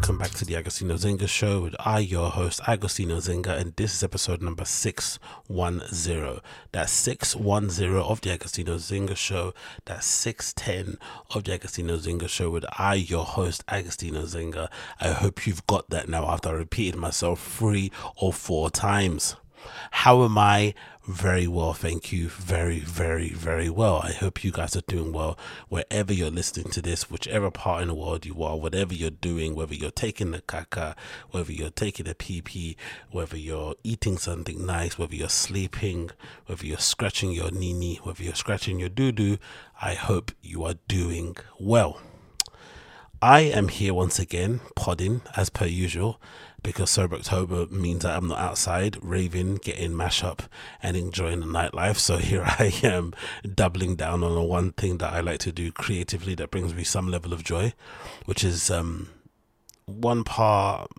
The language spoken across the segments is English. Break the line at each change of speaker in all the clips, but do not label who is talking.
welcome back to the Agostinho Zinga show with I, your host, Agostinho Zinga, and this is episode number 610. That's 610 of the Agostinho Zinga show. That's 610 of the Agostinho Zinga show with I, your host, Agostino Zinga. I hope you've got that now after I repeated myself three or four times. How am I? Very well, thank you. Very, very, very well. I hope you guys are doing well wherever you're listening to this, whichever part in the world you are, whatever you're doing, whether you're taking the caca, whether you're taking a PP, whether you're eating something nice, whether you're sleeping, whether you're scratching your nini, whether you're scratching your doo doo. I hope you are doing well. I am here once again, podding as per usual, because Sober October means that I'm not outside raving, getting mash up, and enjoying the nightlife. So here I am, doubling down on the one thing that I like to do creatively that brings me some level of joy, which is um, one part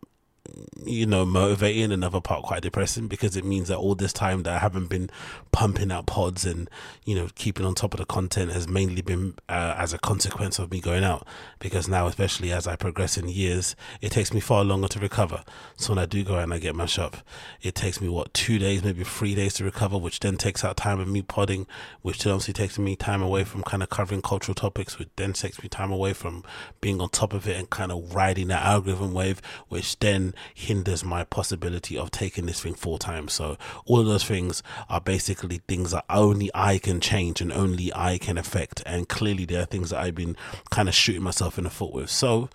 you know, motivating, another part quite depressing because it means that all this time that I haven't been pumping out pods and, you know, keeping on top of the content has mainly been uh, as a consequence of me going out. Because now, especially as I progress in years, it takes me far longer to recover. So when I do go out and I get my shop, it takes me, what, two days, maybe three days to recover, which then takes out time of me podding, which then obviously takes me time away from kind of covering cultural topics, which then takes me time away from being on top of it and kind of riding that algorithm wave, which then hinders my possibility of taking this thing full time. So all of those things are basically things that only I can change and only I can affect. And clearly there are things that I've been kind of shooting myself in the foot with. So,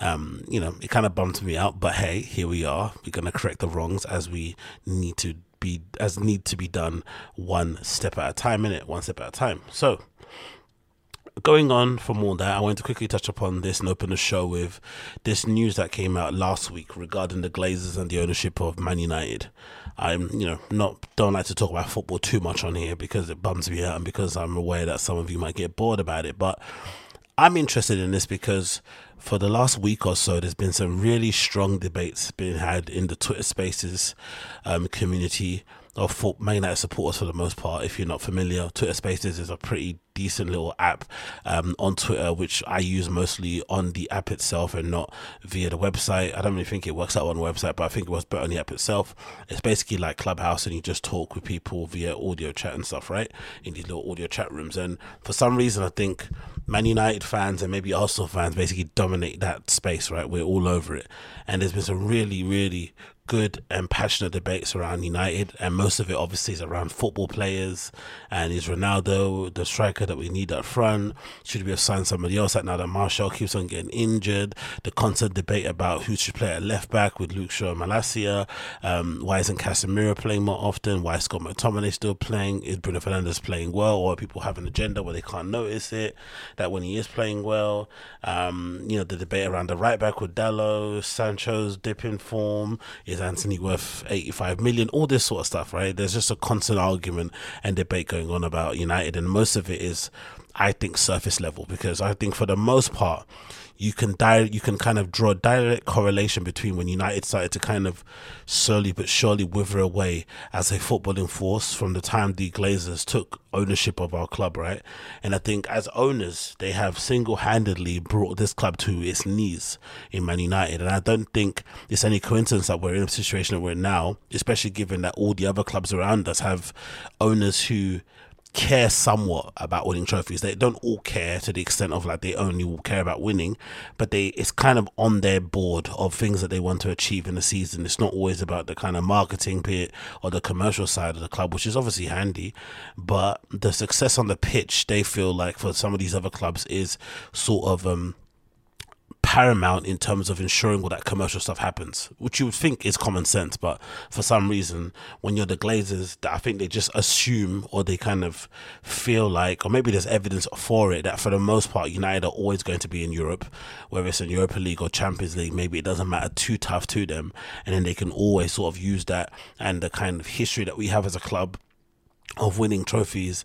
um, you know, it kind of bummed me out, but hey, here we are. We're going to correct the wrongs as we need to be, as need to be done one step at a time in it, one step at a time. So, going on from all that, I want to quickly touch upon this and open the show with this news that came out last week regarding the Glazers and the ownership of Man United. I'm, you know, not don't like to talk about football too much on here because it bums me out and because I'm aware that some of you might get bored about it. But I'm interested in this because for the last week or so, there's been some really strong debates being had in the Twitter Spaces um, community of Man United supporters for the most part. If you're not familiar, Twitter Spaces is a pretty decent little app um, on Twitter, which I use mostly on the app itself and not via the website. I don't really think it works out on the website, but I think it was better on the app itself. It's basically like Clubhouse, and you just talk with people via audio chat and stuff, right? In these little audio chat rooms. And for some reason, I think Man United fans and maybe Arsenal fans basically dominate that space, right? We're all over it. And there's been some really, really good and passionate debates around United, and most of it obviously is around football players. And is Ronaldo the striker that we need up front? Should we have signed somebody else? Like now that Martial keeps on getting injured, the constant debate about who should play at left back with Luke Shaw and Malacia. Um, why isn't Casemiro playing more often? Why is Scott McTominay still playing? Is Bruno Fernandes playing well, or people have an agenda where they can't notice it? That when he is playing well, um, you know the debate around the right back with Dalot, Sancho's dipping form. Is Antony worth 85 million? All this sort of stuff, right? There's just a constant argument and debate going on about United, and most of it is, I think, surface level because I think for the most part, you can di- you can kind of draw a direct correlation between when United started to kind of slowly but surely wither away as a footballing force from the time the Glazers took ownership of our club, right? And I think as owners, they have single handedly brought this club to its knees in Man United. And I don't think it's any coincidence that we're in a situation that we're in now, especially given that all the other clubs around us have owners who care somewhat about winning trophies. They don't all care to the extent of like they only care about winning, but they it's kind of on their board of things that they want to achieve in the season. It's not always about the kind of marketing bit or the commercial side of the club, which is obviously handy, but the success on the pitch they feel like for some of these other clubs is sort of um paramount in terms of ensuring all that commercial stuff happens, which you would think is common sense. But for some reason, when you're the Glazers, I think they just assume or they kind of feel like, or maybe there's evidence for it, that for the most part, United are always going to be in Europe, whether it's in Europa League or Champions League, maybe it doesn't matter too tough to them. And then they can always sort of use that and the kind of history that we have as a club of winning trophies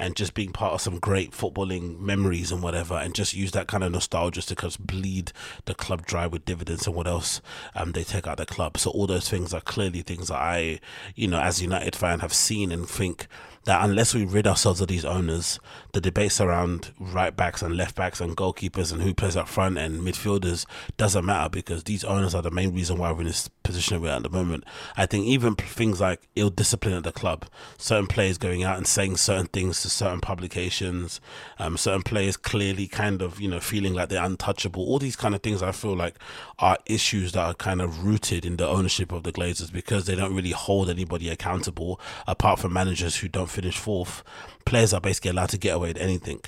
and just being part of some great footballing memories and whatever, and just use that kind of nostalgia to kind of bleed the club dry with dividends and what else um, they take out the club. So all those things are clearly things that I, you know, as United fan, have seen and think that unless we rid ourselves of these owners, the debates around right backs and left backs and goalkeepers and who plays up front and midfielders doesn't matter because these owners are the main reason why we're in this position we're at the moment. I think even things like ill discipline at the club, certain players going out and saying certain things to certain publications, um, certain players clearly kind of you know feeling like they're untouchable. All these kind of things I feel like are issues that are kind of rooted in the ownership of the Glazers because they don't really hold anybody accountable apart from managers who don't finish fourth, players are basically allowed to get away anything,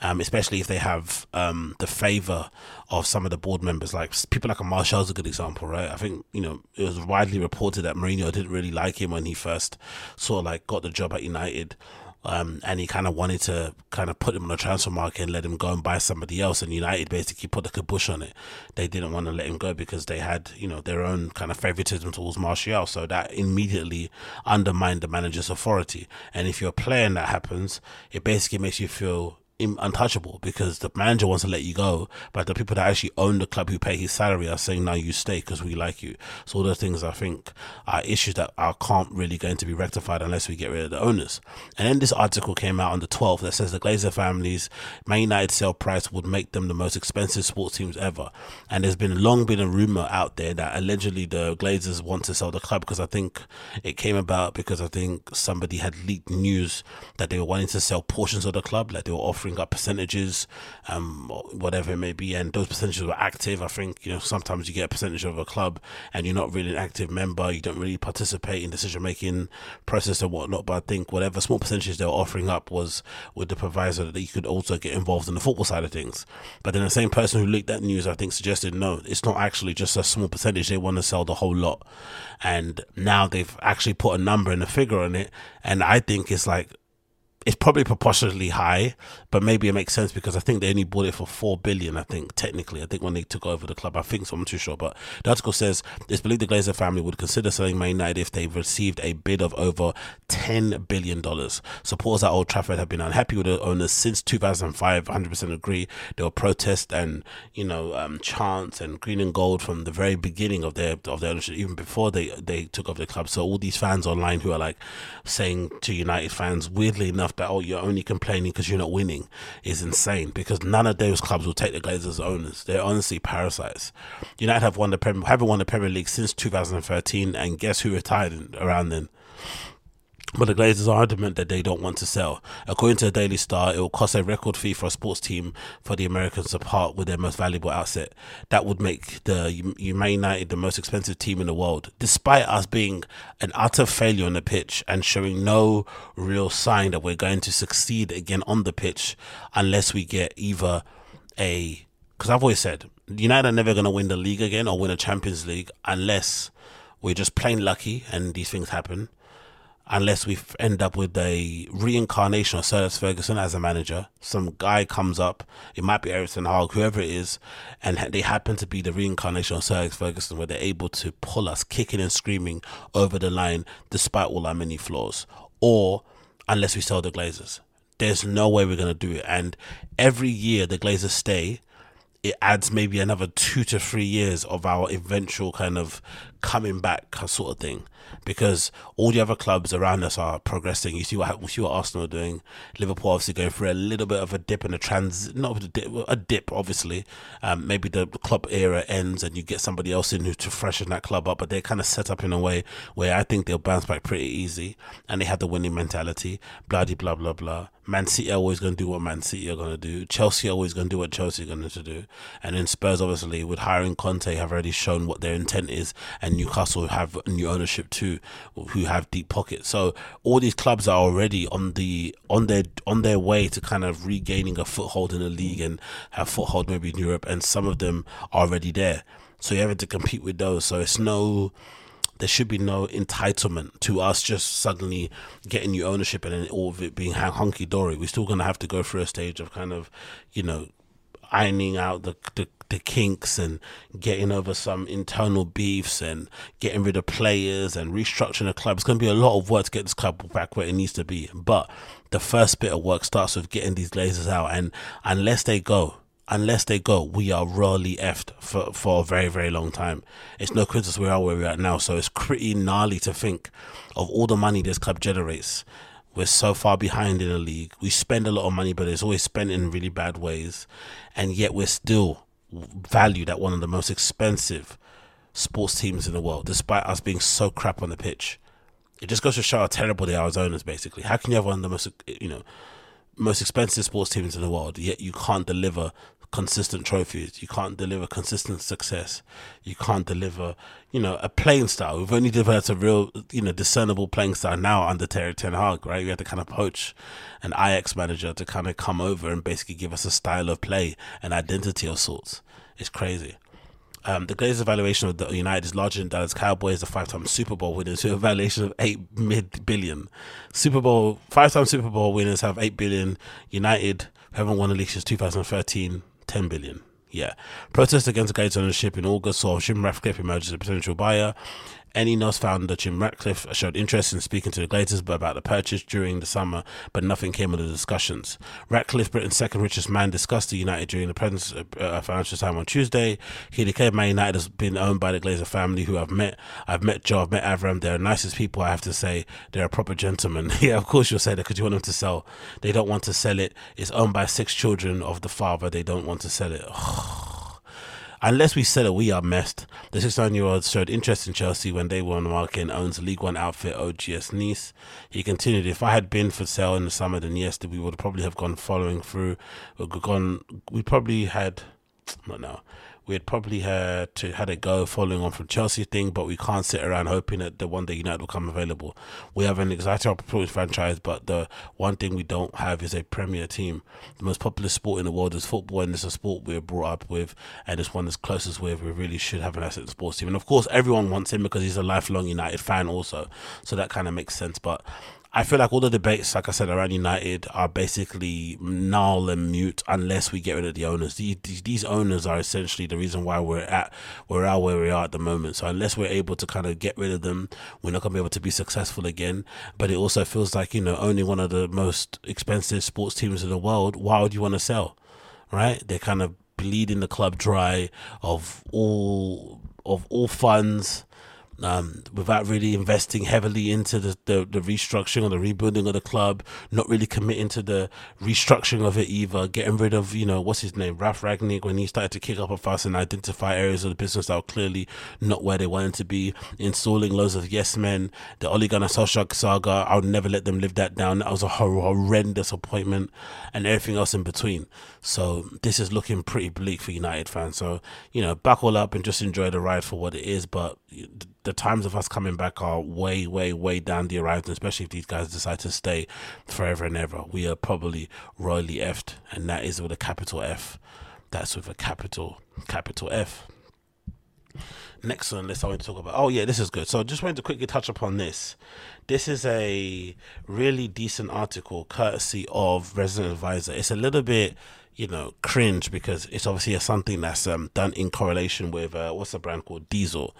um, especially if they have um, the favour of some of the board members. Like people like a Martial is a good example, right? I think you know it was widely reported that Mourinho didn't really like him when he first sort of like got the job at United. Um, and he kind of wanted to kind of put him on the transfer market and let him go and buy somebody else. And United basically put the kibosh on it. They didn't want to let him go because they had, you know, their own kind of favoritism towards Martial. So that immediately undermined the manager's authority. And if you're a player and that happens, it basically makes you feel untouchable because the manager wants to let you go, but the people that actually own the club who pay his salary are saying, "No, you stay because we like you." So all those things I think are issues that are can't really going to be rectified unless we get rid of the owners. And then this article came out on the 12th that says the Glazer families Man United sale price would make them the most expensive sports teams ever. And there's been long been a rumor out there that allegedly the Glazers want to sell the club because I think it came about because I think somebody had leaked news that they were wanting to sell portions of the club, like they were offering offering up percentages, um, whatever it may be, and those percentages were active. I think you know sometimes you get a percentage of a club and you're not really an active member, you don't really participate in decision making process and whatnot. But I think whatever small percentages they were offering up was with the proviso that you could also get involved in the football side of things. But then the same person who leaked that news, I think, suggested no, it's not actually just a small percentage. They want to sell the whole lot, and now they've actually put a number and a figure on it, and I think it's like it's probably proportionately high, but maybe it makes sense because I think they only bought it for four billion. I think technically, I think when they took over the club, I think so. I'm too sure, but the article says it's believed the Glazer family would consider selling Man United if they received a bid of over ten billion dollars. Supporters at Old Trafford have been unhappy with the owners since 2005. 100 percent agree. There were protests and you know um, chants and green and gold from the very beginning of their of their ownership, even before they they took over the club. So all these fans online who are like saying to United fans, weirdly enough that oh you're only complaining because you're not winning is insane because none of those clubs will take the Glazers owners. They're honestly parasites. United have won the Premier, haven't won the Premier League since 2013, and guess who retired around then? But the Glazers are adamant that they don't want to sell. According to the Daily Star, it will cost a record fee for a sports team for the Americans to part with their most valuable asset. That would make the United the most expensive team in the world, despite us being an utter failure on the pitch and showing no real sign that we're going to succeed again on the pitch unless we get either a. Because I've always said United are never going to win the league again or win a Champions League unless we're just plain lucky and these things happen unless we end up with a reincarnation of Sir Alex Ferguson as a manager. Some guy comes up, it might be Eric Ten whoever it is, and they happen to be the reincarnation of Sir Alex Ferguson, where they're able to pull us kicking and screaming over the line despite all our many flaws. Or unless we sell the Glazers. There's no way we're going to do it. And every year the Glazers stay, it adds maybe another two to three years of our eventual kind of coming back sort of thing because all the other clubs around us are progressing. You see what you see what Arsenal are doing. Liverpool obviously going through a little bit of a dip and a trans, not a dip, a dip obviously. Um, maybe the club era ends and you get somebody else in who to freshen that club up, but they're kind of set up in a way where I think they'll bounce back pretty easy and they have the winning mentality. Blah blah blah blah. Man City are always going to do what Man City are going to do. Chelsea are always going to do what Chelsea are going to do. And then Spurs, obviously, with hiring Conte, have already shown what their intent is, and Newcastle have new ownership too, who have deep pockets. So all these clubs are already on the on their on their way to kind of regaining a foothold in the league and have foothold maybe in Europe, and some of them are already there. So you're having to compete with those. So it's no there should be no entitlement to us just suddenly getting new ownership and then all of it being hunky dory. We're still going to have to go through a stage of kind of, you know, ironing out the, the the kinks and getting over some internal beefs and getting rid of players and restructuring the club. It's going to be a lot of work to get this club back where it needs to be. But the first bit of work starts with getting these glazers out, and unless they go, unless they go, we are really effed for, for a very, very long time. It's no coincidence we are where we're now. So it's pretty gnarly to think of all the money this club generates. We're so far behind in the league. We spend a lot of money, but it's always spent in really bad ways. And yet we're still valued at one of the most expensive sports teams in the world, despite us being so crap on the pitch. It just goes to show how terrible they are as owners, basically. How can you have one of the most, you know, most expensive sports teams in the world, yet you can't deliver consistent trophies. You can't deliver consistent success. You can't deliver, you know, a playing style. We've only developed a real, you know, discernible playing style now under Terry Ten Hag, right? We had to kind of poach an Ajax manager to kind of come over and basically give us a style of play, an identity of sorts. It's crazy. Um, the Glazers' valuation of the United is larger than Dallas Cowboys, the five-time Super Bowl winners, who have a valuation of eight mid billion. Super Bowl five-time Super Bowl winners have eight billion. United haven't won a league since 2013 10 billion. Yeah. Protest against Gates ownership in August saw Jim Ratcliffe emerge as a potential buyer. INEOS found that Jim Ratcliffe showed interest in speaking to the Glazers about the purchase during the summer, but nothing came of the discussions. Ratcliffe, Britain's second richest man, discussed the United during the presence of uh, Financial Times on Tuesday. He declared Man United has been owned by the Glazer family, who I've met. I've met Joe, I've met Avram. They're the nicest people, I have to say. They're a proper gentleman. yeah, of course you'll say that because you want them to sell. They don't want to sell it. It's owned by six children of the father. They don't want to sell it. Unless we sell it, we are messed. The 69 year old showed interest in Chelsea when they were on the market and owns League One outfit, OGC Nice. He continued, If I had been for sale in the summer, then yes, we would probably have gone following through. We'd gone, we probably had, not now we had probably had to had a go following on from Chelsea thing, but we can't sit around hoping that the one day United will come available. We have an exciting opportunity franchise, but the one thing we don't have is a Premier team. The most popular sport in the world is football, and it's a sport we're brought up with, and it's one that's closest with. We really should have an asset sports team, and of course, everyone wants him because he's a lifelong United fan, also. So that kind of makes sense, but. I feel like all the debates, like I said, around United are basically null and mute unless we get rid of the owners. These, these owners are essentially the reason why we're at we're at where we are at the moment. So unless we're able to kind of get rid of them, we're not gonna be able to be successful again. But it also feels like you know owning one of the most expensive sports teams in the world. Why would you want to sell? Right? They're kind of bleeding the club dry of all of all funds um, without really investing heavily into the, the, the, restructuring or the rebuilding of the club, not really committing to the restructuring of it either, getting rid of, you know, what's his name, Ralf Rangnick, when he started to kick up a fuss and identify areas of the business that were clearly not where they wanted to be, installing loads of yes men, the Ole Gunnar Solskjaer saga, I'll never let them live that down. That was a horrendous appointment and everything else in between. So this is looking pretty bleak for United fans. So, you know, buckle up and just enjoy the ride for what it is, but the times of us coming back are way, way, way down the horizon, especially if these guys decide to stay forever and ever. We are probably royally effed, and that is with a capital F. That's with a capital, capital F. Next on this, I want to talk about. Oh, yeah, this is good. So, I just wanted to quickly touch upon this. This is a really decent article, courtesy of Resident Advisor. It's a little bit you know, cringe because it's obviously something that's um, done in correlation with uh, what's the brand called Diesel.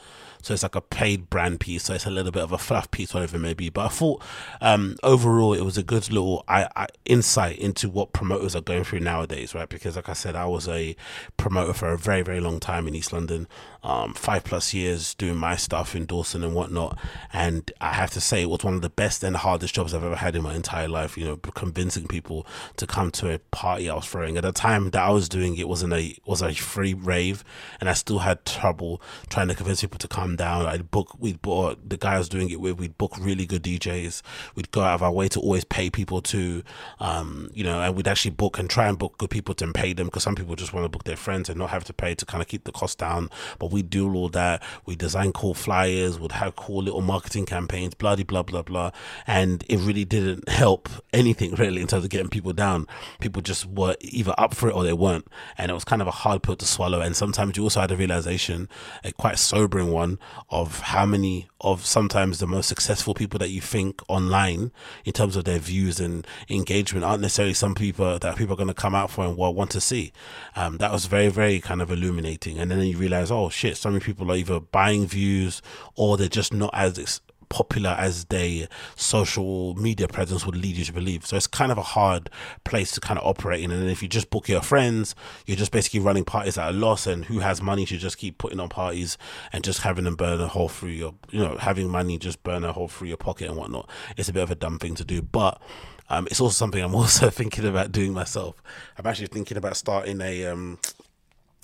So it's like a paid brand piece. So it's a little bit of a fluff piece, whatever it may be. But I thought um, overall it was a good little I, I, insight into what promoters are going through nowadays, right? Because like I said, I was a promoter for a very, very long time in East London, um, five plus years doing my stuff in Dalston and whatnot. And I have to say, it was one of the best and hardest jobs I've ever had in my entire life. You know, convincing people to come to a party I was throwing. At the time that I was doing it wasn't a was a free rave, and I still had trouble trying to convince people to come down. I'd book, we'd bought the guy I was doing it with, we'd book really good DJs. We'd go out of our way to always pay people to, um, you know, and we'd actually book and try and book good people to pay them because some people just want to book their friends and not have to pay to kind of keep the cost down. But we do all that. We design cool flyers, would have cool little marketing campaigns, blah blah blah blah, and it really didn't help anything really in terms of getting people down. People just were either up for it or they weren't, and it was kind of a hard pill to swallow. And sometimes you also had a realization, a quite sobering one, of how many of sometimes the most successful people that you think online in terms of their views and engagement aren't necessarily some people that people are going to come out for and want to see. Um, that was very, very kind of illuminating. And then you realize, oh shit, so many people are either buying views or they're just not as popular as their social media presence would lead you to believe. So it's kind of a hard place to kind of operate in. And if you just book your friends, you're just basically running parties at a loss. And who has money to just keep putting on parties and just having them burn a hole through your, you know, having money just burn a hole through your pocket and whatnot. It's a bit of a dumb thing to do. But um, it's also something I'm also thinking about doing myself. I'm actually thinking about starting a um,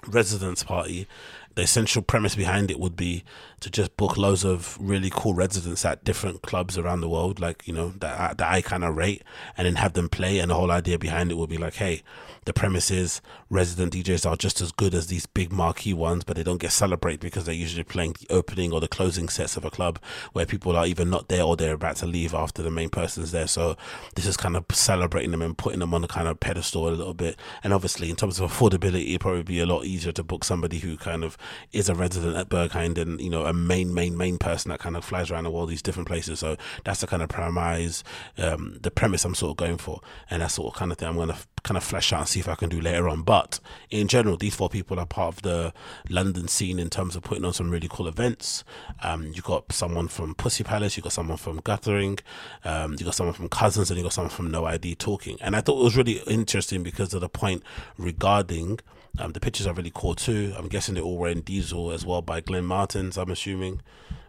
residence party the essential premise behind it would be to just book loads of really cool residents at different clubs around the world, like you know that that I kind of rate, and then have them play. And the whole idea behind it would be like, hey, the premise is resident DJs are just as good as these big marquee ones, but they don't get celebrated because they're usually playing the opening or the closing sets of a club where people are either not there or they're about to leave after the main person's there. So this is kind of celebrating them and putting them on a kind of pedestal a little bit. And obviously, in terms of affordability, it'd probably be a lot easier to book somebody who kind of is a resident at Berghain and you know main main main person that kind of flies around the world these different places. So that's the kind of premise, um, the premise I'm sort of going for, and that's sort of kind of thing I'm going to kind of flesh out and see if I can do later on. But in general, these four people are part of the London scene in terms of putting on some really cool events. Um, you got someone from Pussy Palace, you got someone from Guthering, um, you got someone from Cousins, and you got someone from No ID talking. And I thought it was really interesting because of the point regarding um, the pictures are really cool too. I'm guessing they're all wearing Diesel as well by Glenn Martens. I'm assuming,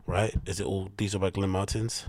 right? Is it all Diesel by Glenn Martens?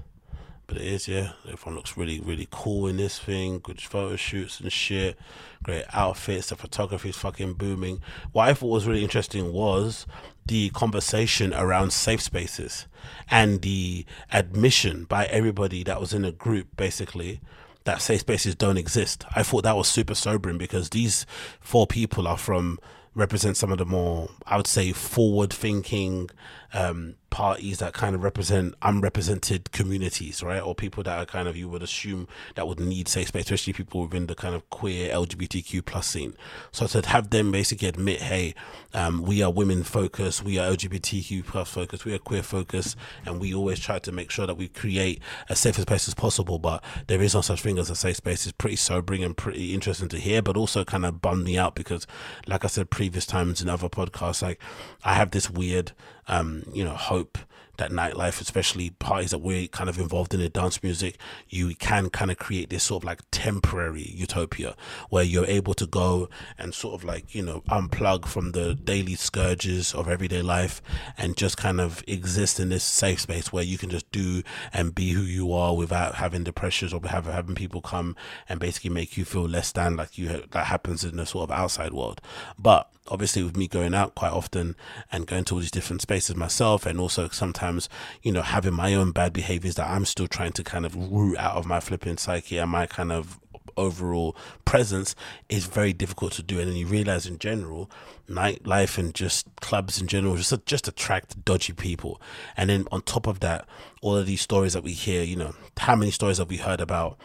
But it is, yeah. Everyone looks really, really cool in this thing. Good photo shoots and shit. Great outfits. The photography is fucking booming. What I thought was really interesting was the conversation around safe spaces and the admission by everybody that was in a group, basically, that safe spaces don't exist. I thought that was super sobering because these four people are from represent some of the more, I would say, forward thinking um, parties that kind of represent unrepresented communities, right? Or people that are kind of you would assume that would need safe space, especially people within the kind of queer LGBTQ plus scene. So to have them basically admit, hey, um, we are women focused, we are LGBTQ plus focused, we are queer focused, and we always try to make sure that we create as safe a space as possible. But there is no such thing as a safe space. It's pretty sobering and pretty interesting to hear, but also kind of bummed me out because, like I said previous times in other podcasts, like I have this weird um, you know, hope that nightlife, especially parties that we're kind of involved in the dance music, you can kind of create this sort of like temporary utopia where you're able to go and sort of like, you know, unplug from the daily scourges of everyday life and just kind of exist in this safe space where you can just do and be who you are without having the pressures or have, having people come and basically make you feel less than like you that happens in the sort of outside world. But obviously with me going out quite often and going to all these different spaces myself and also sometimes you know having my own bad behaviors that i'm still trying to kind of root out of my flipping psyche and my kind of overall presence is very difficult to do. And then you realize in general nightlife and just clubs in general just just attract dodgy people. And then on top of that all of these stories that we hear you know how many stories have we heard about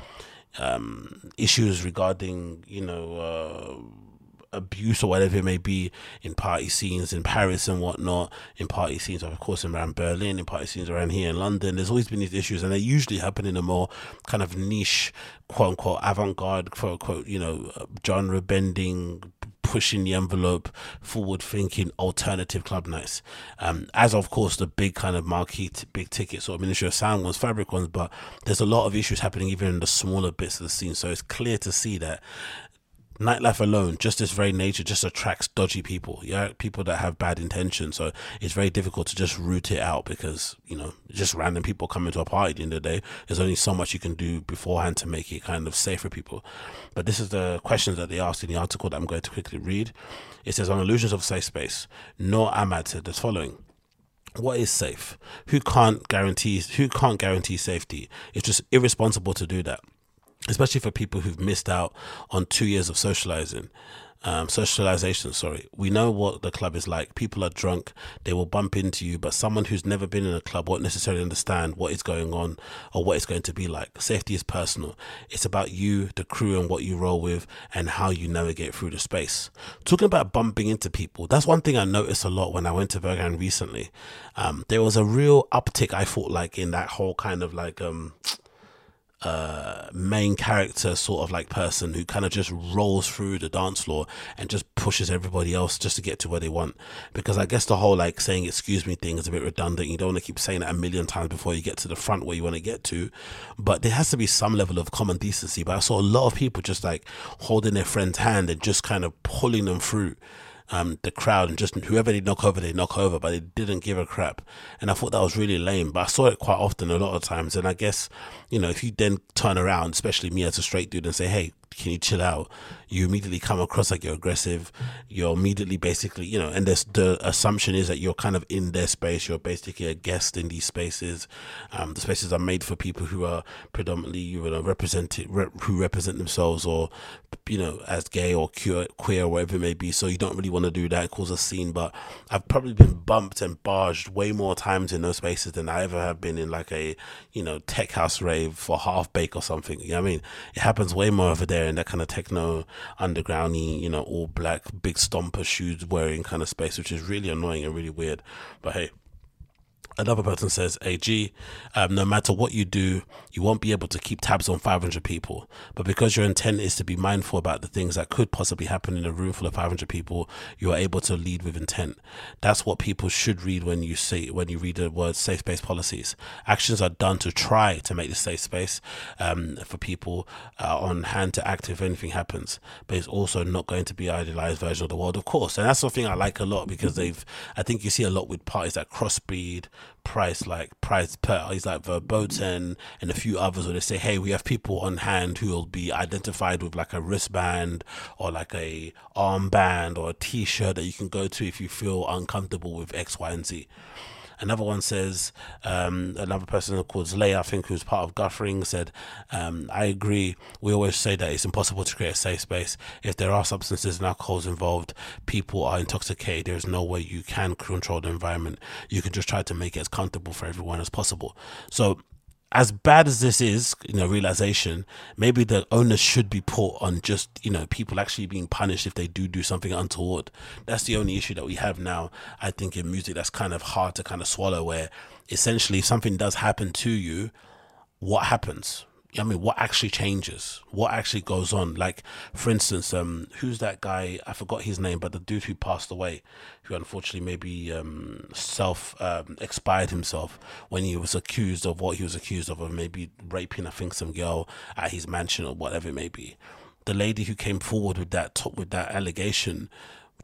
um, issues regarding you know uh, abuse or whatever it may be in party scenes in Paris and whatnot, in party scenes, of course, around Berlin, in party scenes around here in London. There's always been these issues, and they usually happen in a more kind of niche, quote unquote, avant garde, quote unquote, you know, genre bending, pushing the envelope, forward thinking, alternative club nights. Um, as of course the big kind of marquee, t- big ticket sort of Ministry of Sound ones, Fabric ones, but there's a lot of issues happening even in the smaller bits of the scene. So it's clear to see that nightlife alone, just this very nature, just attracts dodgy people. Yeah, people that have bad intentions. So it's very difficult to just root it out because you know just random people coming to a party. At the end of the day, there's only so much you can do beforehand to make it kind of safe for people. But this is the questions that they asked in the article that I'm going to quickly read. It says on illusions of safe space. Noor Ahmad said the following what is safe who can't guarantee who can't guarantee safety it's just irresponsible to do that especially for people who've missed out on two years of socializing um, socialization sorry. We know what the club is like. People are drunk. They will bump into you but someone who's never been in a club won't necessarily understand what is going on or what it's going to be like. Safety is personal. It's about you the crew and what you roll with and how you navigate through the space. Talking about bumping into people that's one thing i noticed a lot when i went to berghain recently. Um, there was a real uptick i thought like in that whole kind of like um main character sort of like person who kind of just rolls through the dance floor and just pushes everybody else just to get to where they want. Because I guess the whole like saying excuse me thing is a bit redundant. You don't want to keep saying it a million times before you get to the front where you want to get to. But there has to be some level of common decency. But I saw a lot of people just like holding their friend's hand and just kind of pulling them through um, the crowd and just whoever they knock over, they knock over, but they didn't give a crap. And I thought that was really lame, but I saw it quite often a lot of times. And I guess, you know, if you then turn around, especially me as a straight dude and say, hey, can you chill out? You immediately come across like you're aggressive. You're immediately basically, you know, and this, the assumption is that you're kind of in their space. You're basically a guest in these spaces. Um, the spaces are made for people who are predominantly, you know, represented, rep, who represent themselves or, you know, as gay or queer, queer, or whatever it may be. So you don't really want to do that, cause a scene. But I've probably been bumped and barged way more times in those spaces than I ever have been in like a, you know, tech house rave for half bake or something. You know what I mean? It happens way more over there in that kind of techno undergroundy, you know, all black, big stomper shoes wearing kind of space, which is really annoying and really weird. But hey, Another person says, AG, um, no matter what you do, you won't be able to keep tabs on 500 people. But because your intent is to be mindful about the things that could possibly happen in a room full of 500 people, you are able to lead with intent. That's what people should read when you say when you read the word safe space policies. Actions are done to try to make the safe space um, for people uh, on hand to act if anything happens. But it's also not going to be idealized version of the world, of course. And that's something I like a lot because they've. I think you see a lot with parties that crossbreed price like price per he's like verboten and a few others where they say hey we have people on hand who will be identified with like a wristband or like a armband or a t-shirt that you can go to if you feel uncomfortable with x y and z Another one says, um, another person called Zlay, I think, who's part of Guthring, said, um, I agree. We always say that it's impossible to create a safe space. If there are substances and alcohols involved, people are intoxicated. There's no way you can control the environment. You can just try to make it as comfortable for everyone as possible. So as bad as this is, you know, realization, maybe the onus should be put on just, you know, people actually being punished if they do do something untoward. That's the only issue that we have now, I think, in music that's kind of hard to kind of swallow, where essentially if something does happen to you, what happens? I mean, what actually changes? What actually goes on? Like, for instance, um, who's that guy? I forgot his name, but the dude who passed away, who unfortunately maybe um, self um, expired himself when he was accused of what he was accused of, of maybe raping, I think, some girl at his mansion or whatever it may be. The lady who came forward with that with that allegation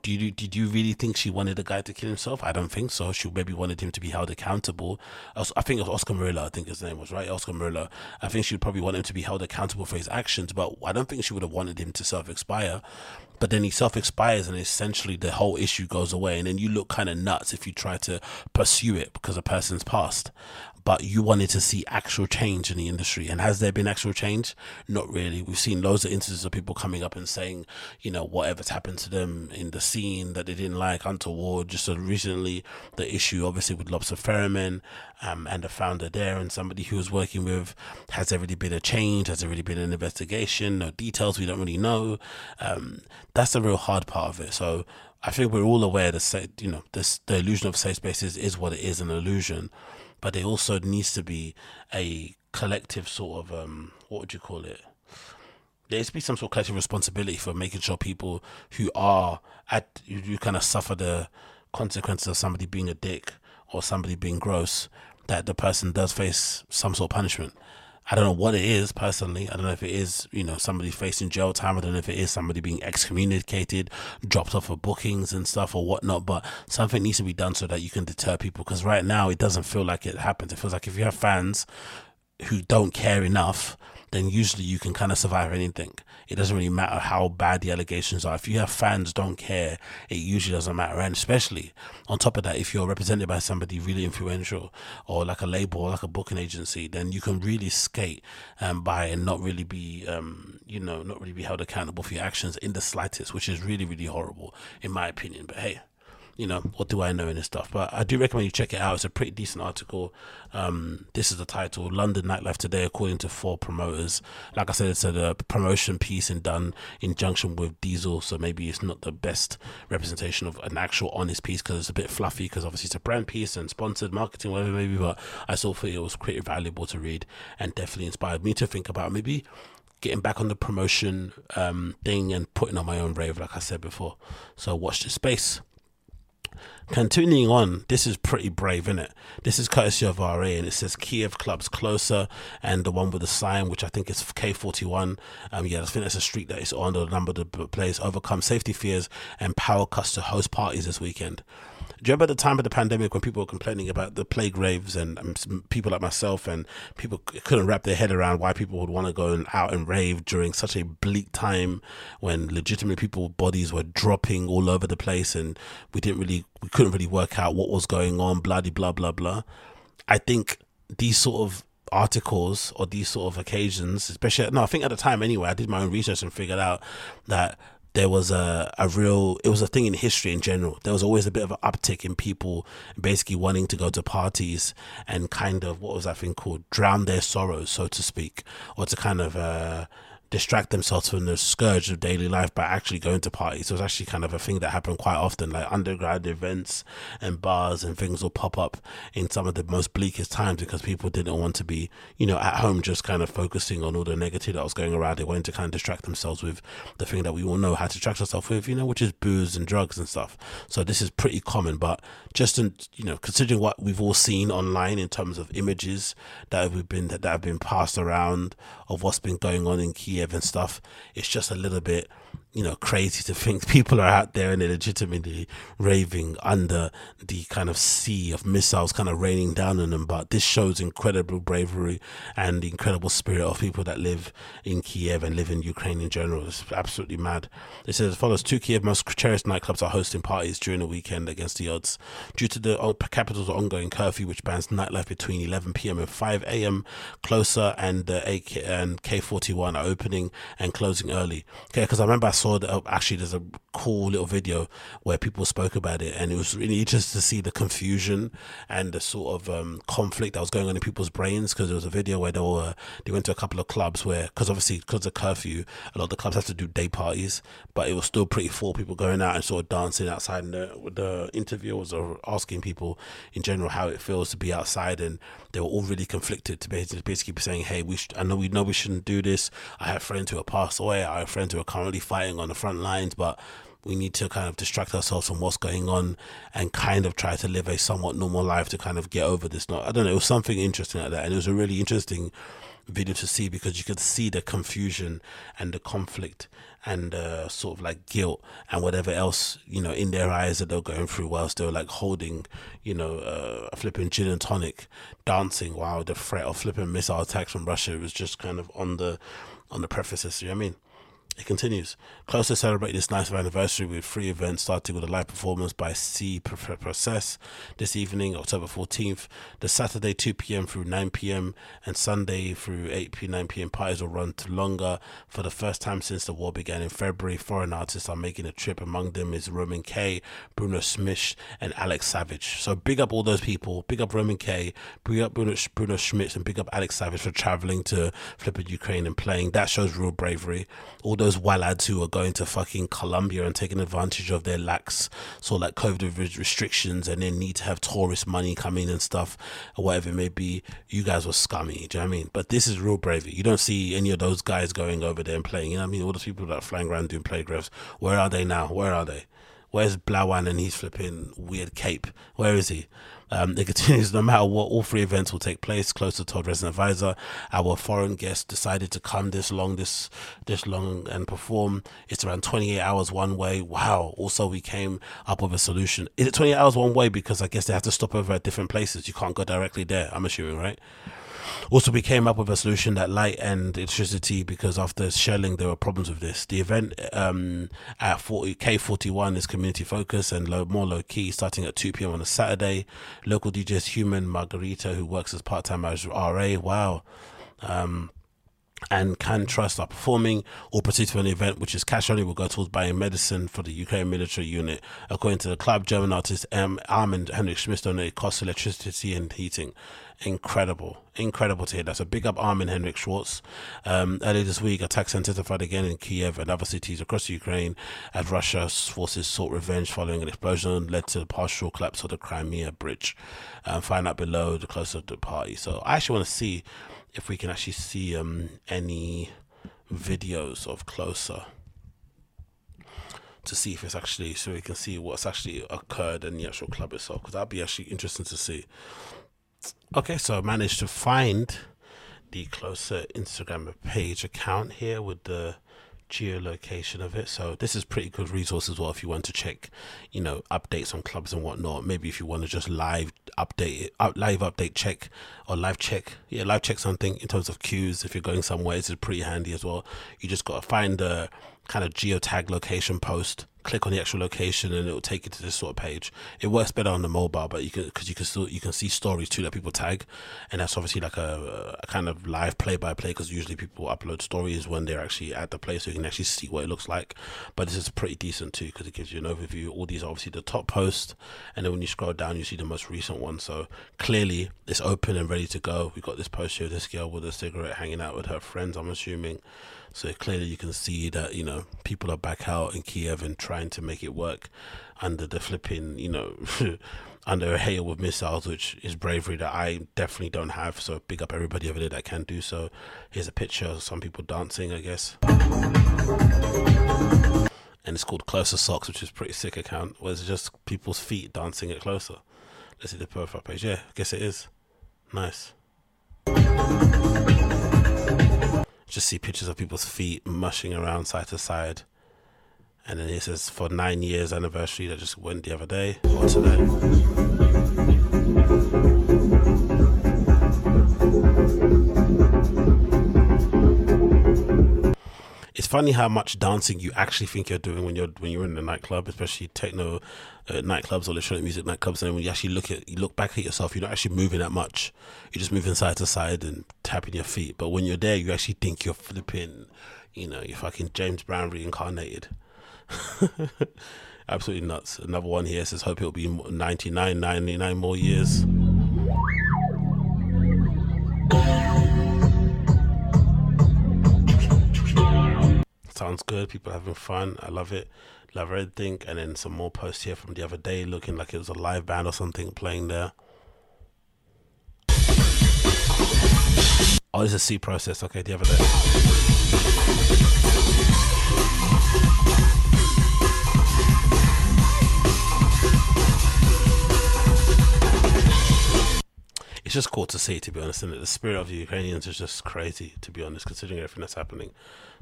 do you did you really think she wanted the guy to kill himself? I don't think so. She maybe wanted him to be held accountable. I think it was Oscar Murillo. I think his name was right, Oscar Murillo. I think she would probably want him to be held accountable for his actions, but I don't think she would have wanted him to self expire. But then he self expires, and essentially the whole issue goes away. And then you look kind of nuts if you try to pursue it because a person's passed but you wanted to see actual change in the industry. And has there been actual change? Not really. We've seen loads of instances of people coming up and saying, you know, whatever's happened to them in the scene that they didn't like untoward. Just recently, the issue obviously with Lobster Theremin um, and the founder there and somebody who was working with, has there really been a change? Has there really been an investigation? No details we don't really know. Um, that's the real hard part of it. So I think we're all aware that you know this the illusion of safe spaces is what it is an illusion but there also needs to be a collective sort of um, what would you call it? There needs to be some sort of collective responsibility for making sure people who are at you, you kind of suffer the consequences of somebody being a dick or somebody being gross that the person does face some sort of punishment. I don't know what it is personally. I don't know if it is, you know, somebody facing jail time. I don't know if it is somebody being excommunicated, dropped off of bookings and stuff or whatnot. But something needs to be done so that you can deter people. Because right now, it doesn't feel like it happens. It feels like if you have fans who don't care enough, then usually you can kind of survive anything. It doesn't really matter how bad the allegations are. If you have fans don't care, it usually doesn't matter. And especially on top of that, if you're represented by somebody really influential or like a label or like a booking agency, then you can really skate um, by and not really be, um, you know, not really be held accountable for your actions in the slightest, which is really, really horrible in my opinion. But hey, you know, what do I know in this stuff? But I do recommend you check it out. It's a pretty decent article. Um, this is the title London Nightlife Today, according to four promoters. Like I said, it's a promotion piece and done in junction with Diesel, so maybe it's not the best representation of an actual honest piece because it's a bit fluffy because obviously it's a brand piece and sponsored marketing, whatever maybe. But I still feel it was pretty valuable to read and definitely inspired me to think about maybe getting back on the promotion um, thing and putting on my own rave, like I said before. So watch this space. Continuing on, this is pretty brave, isn't it? This is courtesy of RA, and it says Kiev clubs closer, and the one with the sign, which I think is K41. Um, yeah, I think that's a street that is on the number of the players overcome safety fears and power cuts to host parties this weekend. Do you remember the time of the pandemic when people were complaining about the plague raves and um, people like myself and people couldn't wrap their head around why people would want to go and out and rave during such a bleak time when legitimately people's bodies were dropping all over the place and we didn't really we couldn't really work out what was going on blah blah blah blah. I think these sort of articles or these sort of occasions, especially no, I think at the time anyway, I did my own research and figured out that there was a, a real it was a thing in history in general. There was always a bit of an uptick in people basically wanting to go to parties and kind of what was that thing called? Drown their sorrows so to speak or to kind of uh distract themselves from the scourge of daily life by actually going to parties. So it was actually kind of a thing that happened quite often, like underground events and bars and things will pop up in some of the most bleakest times because people didn't want to be, you know, at home just kind of focusing on all the negative that was going around. They wanted to kind of distract themselves with the thing that we all know how to distract ourselves with, you know, which is booze and drugs and stuff. So this is pretty common, but just in, you know, considering what we've all seen online in terms of images that have been that have been passed around of what's been going on in Kiev and stuff. It's just a little bit you know, crazy to think people are out there and they're legitimately raving under the kind of sea of missiles kind of raining down on them. But this shows incredible bravery and the incredible spirit of people that live in Kiev and live in Ukraine in general. It's absolutely mad. It says as follows Two Kiev most cherished nightclubs are hosting parties during the weekend against the odds. Due to the capital's ongoing curfew, which bans nightlife between 11 p.m. and 5 a.m., Closer and the AK and K41 are opening and closing early. Okay, because I remember I saw saw that oh, actually there's a cool little video where people spoke about it, and it was really interesting to see the confusion and the sort of um, conflict that was going on in people's brains. Because there was a video where they were they went to a couple of clubs where, because obviously because of curfew, a lot of the clubs have to do day parties, but it was still pretty full. People going out and sort of dancing outside. And the, the interviewers are asking people in general how it feels to be outside, and they were all really conflicted to basically, basically saying, "Hey, we sh- I know we know we shouldn't do this. I have friends who are passed away. I have friends who are currently fighting on the front lines, but." We need to kind of distract ourselves from what's going on and kind of try to live a somewhat normal life to kind of get over this. Not, I don't know. It was something interesting like that, and it was a really interesting video to see because you could see the confusion and the conflict and uh, sort of like guilt and whatever else you know in their eyes that they're going through whilst they're like holding you know uh, a flipping gin and tonic dancing while the threat of flipping missile attacks from Russia was just kind of on the on the prefaces you know what I mean it continues. Close to celebrate this nice anniversary with three events starting with a live performance by C Process this evening, October 14th. The Saturday 2 p.m. through 9 p.m. and Sunday through 8 p.m. 9 p.m. parties will run to longer. For the first time since the war began in February, foreign artists are making a trip. Among them is Roman K, Bruno Smith, and Alex Savage. So big up all those people. Big up Roman K, big up Bruno, Bruno and big up Alex Savage for traveling to flipping Ukraine and playing. That shows real bravery. All those lads who are going to fucking Colombia and taking advantage of their lax sort of like COVID restrictions and then need to have tourist money coming and stuff or whatever it may be. You guys were scummy. Do you know what I mean? But this is real bravery. You don't see any of those guys going over there and playing. You know what I mean? All those people that are flying around doing playgrounds. Where are they now? Where are they? Where's Blawan and he's flipping weird cape? Where is he? Um, it continues no matter what, all three events will take place. Closer told resident advisor, our foreign guest decided to come this long, this this long and perform. It's around 28 hours one way. Wow. Also, we came up with a solution. Is it 28 hours one way? Because I guess they have to stop over at different places. You can't go directly there. I'm assuming, right? Also, we came up with a solution that light and electricity because after shelling, there were problems with this. The event um, at 40, K41 is community focused and low, more low key, starting at 2 p.m. on a Saturday. Local DJs Human Margarita, who works as part time as RA. Wow. Um, and Can Trust are performing or proceed to an event which is cash only will go towards buying medicine for the Ukraine military unit. According to the club, German artist M. Armand Henrik Schmidt donated cost electricity and heating. Incredible, incredible to hear. That's a big up Armin Henrik Schwartz. Um, earlier this week, attacks intensified again in Kiev and other cities across Ukraine as Russia's forces sought revenge following an explosion led to the partial collapse of the Crimea bridge. Um, find out below the closer to the party. So I actually want to see if we can actually see um, any videos of closer to see if it's actually so we can see what's actually occurred in the actual club itself because that'd be actually interesting to see okay so i managed to find the closer instagram page account here with the geolocation of it. So this is pretty good resource as well if you want to check, you know, updates on clubs and whatnot. Maybe if you want to just live update it, live update check or live check, yeah, live check something in terms of queues. If you're going somewhere, this is pretty handy as well. You just got to find the kind of geotag location post click on the actual location and it will take you to this sort of page. It works better on the mobile, but you can because you can still you can see stories too that people tag, and that's obviously like a, a kind of live play by play because usually people upload stories when they're actually at the place so you can actually see what it looks like. But this is pretty decent too because it gives you an overview. All these are obviously the top posts, and then when you scroll down, you see the most recent one. So clearly it's open and ready to go. We got this post here, this girl with a cigarette hanging out with her friends. I'm assuming. So clearly, you can see that you know people are back out in Kiev and trying to make it work under the flipping, you know, under a hail of missiles, which is bravery that I definitely don't have. So big up everybody over there that can do so. Here's a picture of some people dancing, I guess. And it's called Closer Socks, which is pretty sick account. Where it's just people's feet dancing it closer. Let's see the profile page. Yeah, I guess it is. Nice just see pictures of people's feet mushing around side to side. And then it says for nine years anniversary that just went the other day or today. It's funny how much dancing you actually think you're doing when you're when you're in a nightclub, especially techno uh, nightclubs or electronic music nightclubs. And when you actually look at you look back at yourself, you're not actually moving that much. You're just moving side to side and tapping your feet. But when you're there, you actually think you're flipping. You know, you're fucking James Brown reincarnated. Absolutely nuts. Another one here says, "Hope it'll be 99, 99 more years." Sounds good. People having fun. I love it. Love everything. And then some more posts here from the other day looking like it was a live band or something playing there. Oh, this is C process. Okay, the other day. it's just cool to see, to be honest. And the spirit of the Ukrainians is just crazy, to be honest, considering everything that's happening.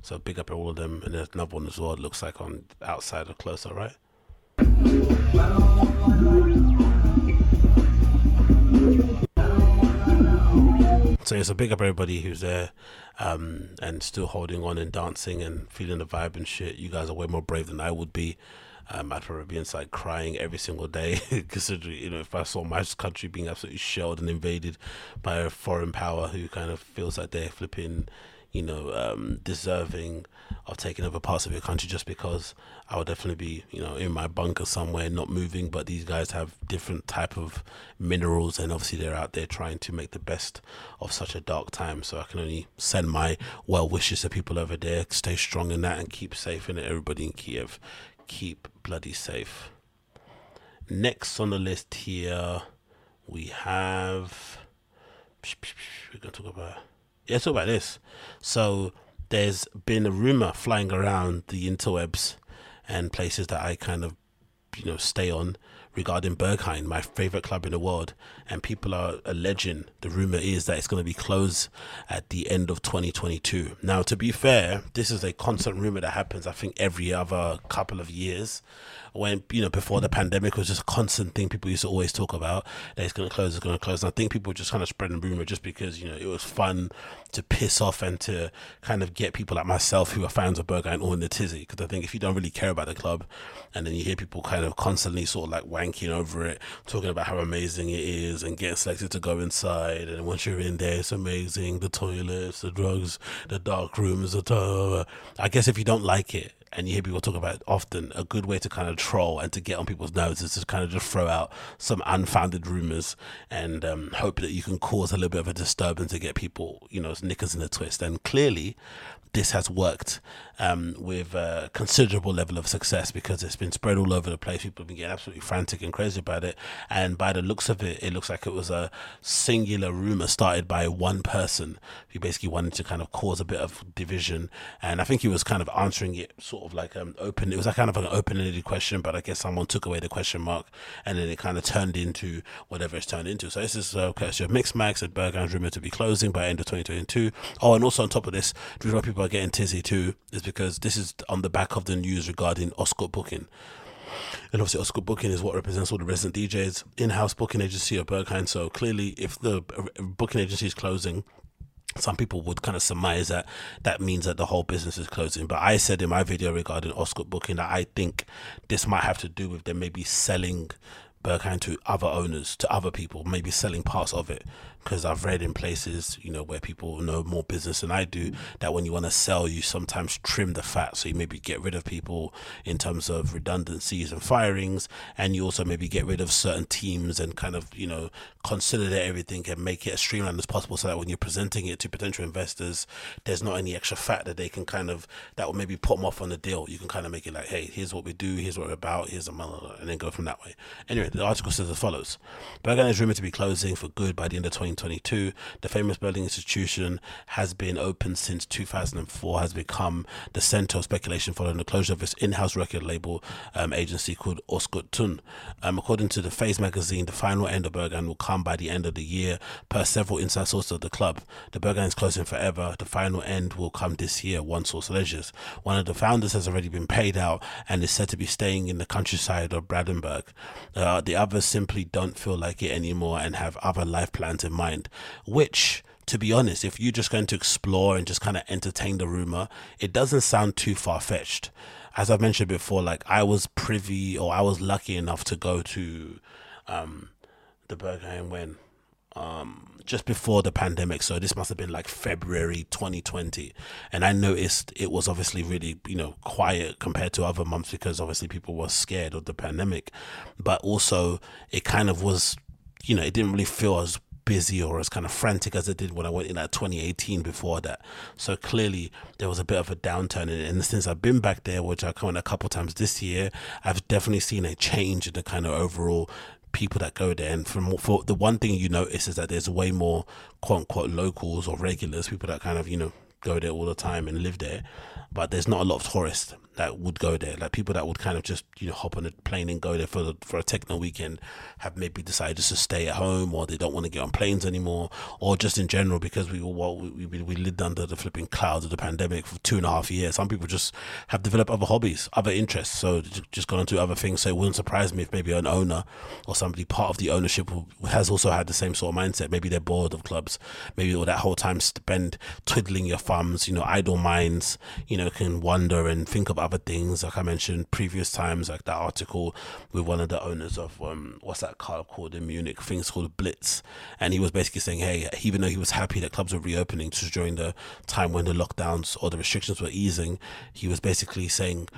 So big up all of them. And there's another one as well. It looks like on outside or closer, right? So it's a big up everybody who's there um, and still holding on and dancing and feeling the vibe and shit. You guys are way more brave than I would be. Um, I'd probably be inside crying every single day, considering you know if I saw my country being absolutely shelled and invaded by a foreign power who kind of feels like they're flipping, you know, um, deserving of taking over parts of your country just because I would definitely be, you know, in my bunker somewhere, not moving. But these guys have different type of minerals, and obviously they're out there trying to make the best of such a dark time. So I can only send my well wishes to people over there. Stay strong in that and keep safe. And everybody in Kiev, keep bloody safe. Next on the list here, we have. We're gonna talk about. Yeah, talk about this. So there's been a rumor flying around the interwebs and places that I kind of you know stay on regarding Berghain, my favorite club in the world, and people are alleging the rumor is that it's going to be closed at the end of 2022. Now, to be fair, this is a constant rumor that happens. I think every other couple of years when you know before the pandemic was just a constant thing people used to always talk about that it's going to close, it's going to close. And I think people were just kind of spreading rumor just because you know it was fun to piss off and to kind of get people like myself who are fans of Berghain all in the tizzy. Because I think if you don't really care about the club, and then you hear people kind of constantly sort of like wanking over it, talking about how amazing it is, and getting selected to go inside, and once you're in there, it's amazing. The toilets, the drugs, the dark rooms, the. I guess if you don't like it and you hear people talk about often, a good way to kind of troll and to get on people's nerves is to kind of just throw out some unfounded rumors and um, hope that you can cause a little bit of a disturbance to get people, you know, knickers in a twist. And clearly, this has worked um, with a considerable level of success because it's been spread all over the place. People have been getting absolutely frantic and crazy about it. And by the looks of it, it looks like it was a singular rumor started by one person who basically wanted to kind of cause a bit of division. And I think he was kind of answering it sort of like um, open. It was kind of an open ended question, but I guess someone took away the question mark and then it kind of turned into whatever it's turned into. So this is a question of Mixmag at Berghain's rumored to be closing by end of 2022. Oh, and also on top of this, people are getting tizzy too because this is on the back of the news regarding Ostgut Booking. And obviously, Ostgut Booking is what represents all the resident DJs, in house booking agency of Berghain. So clearly, if the booking agency is closing, some people would kind of surmise that that means that the whole business is closing. But I said in my video regarding Ostgut Booking that I think this might have to do with them maybe selling Berghain to other owners, to other people, maybe selling parts of it because I've read in places, you know, where people know more business than I do, that when you want to sell, you sometimes trim the fat. So you maybe get rid of people in terms of redundancies and firings, and you also maybe get rid of certain teams and kind of, you know, consolidate everything and make it as streamlined as possible so that when you're presenting it to potential investors, there's not any extra fat that they can kind of, that will maybe put them off on the deal. You can kind of make it like, hey, here's what we do, here's what we're about, here's a model, and then go from that way. Anyway, the article says as follows Berghain is rumored to be closing for good by the end of 20 2022. The famous Berlin institution has been open since 2004, has become the center of speculation following the closure of its in-house record label um, agency called Ostgut Ton. Um, according to the Faze magazine, the final end of Berghain will come by the end of the year, per several inside sources of the club. The Berghain is closing forever. The final end will come this year, one source alleges. One of the founders has already been paid out and is said to be staying in the countryside of Brandenburg. Uh, the others simply don't feel like it anymore and have other life plans in mind mind, which to be honest, if you're just going to explore and just kind of entertain the rumor, it doesn't sound too far fetched. As I've mentioned before, like I was privy or I was lucky enough to go to um, the Berghain when um, just before the pandemic. So this must have been like February 2020. And I noticed it was obviously really, you know, quiet compared to other months because obviously people were scared of the pandemic. But also, it kind of was, you know, it didn't really feel as busy or as kind of frantic as it did when I went in at 2018 before that. So clearly there was a bit of a downturn in it. And since I've been back there, which I've come in a couple times this year, I've definitely seen a change in the kind of overall people that go there. And from for the one thing you notice is that there's way more quote unquote locals or regulars, people that kind of, you know, go there all the time and live there. But there's not a lot of tourists that would go there, like people that would kind of just you know hop on a plane and go there for the, for a techno weekend, have maybe decided just to stay at home, or they don't want to get on planes anymore, or just in general because we were well, we, we, we lived under the flipping clouds of the pandemic for two and a half years. Some people just have developed other hobbies, other interests, so just gone into other things. So it wouldn't surprise me if maybe an owner or somebody part of the ownership has also had the same sort of mindset. Maybe they're bored of clubs, maybe all that whole time spend twiddling your thumbs, you know, idle minds, you know, can wonder and think about other things, like I mentioned previous times, like that article with one of the owners of um, what's that club called in Munich, things called Blitz, and he was basically saying, hey, even though he was happy that clubs were reopening just during the time when the lockdowns or the restrictions were easing, he was basically saying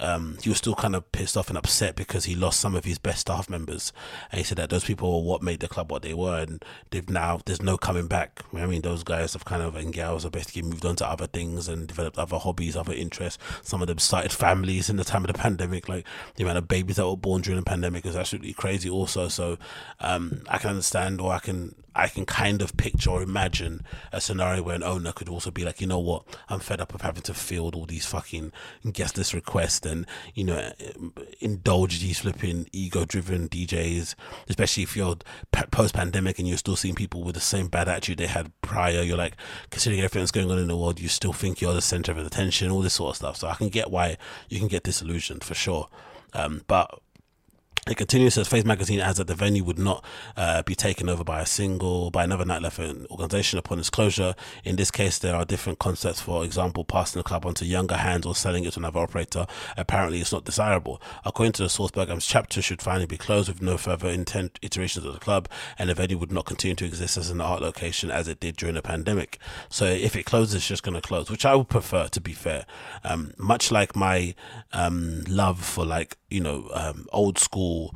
um, he was still kind of pissed off and upset because he lost some of his best staff members. And he said that those people were what made the club what they were, and they've now there's no coming back. I mean, those guys have kind of and gals have basically moved on to other things and developed other hobbies, other interests. Some of them started families in the time of the pandemic. Like the amount of babies that were born during the pandemic is absolutely crazy. Also, so um, I can understand or I can I can kind of picture or imagine a scenario where an owner could also be like, you know what, I'm fed up of having to field all these fucking guest list requests and, you know, indulge these flipping ego driven DJs, especially if you're post pandemic and you're still seeing people with the same bad attitude they had prior. You're like, considering everything that's going on in the world, you still think you're the center of attention, all this sort of stuff. So I can get why you can get disillusioned for sure. Um, but it continues says Face Magazine adds that the venue would not uh, be taken over by a single by another nightlife organization upon its closure. In this case, there are different concepts. For example, passing the club onto younger hands or selling it to another operator. Apparently, it's not desirable. According to the source, Berghain's chapter should finally be closed with no further intent iterations of the club, and the venue would not continue to exist as an art location as it did during the pandemic. So, if it closes, it's just going to close, which I would prefer. To be fair, um, much like my um, love for like you know um, old school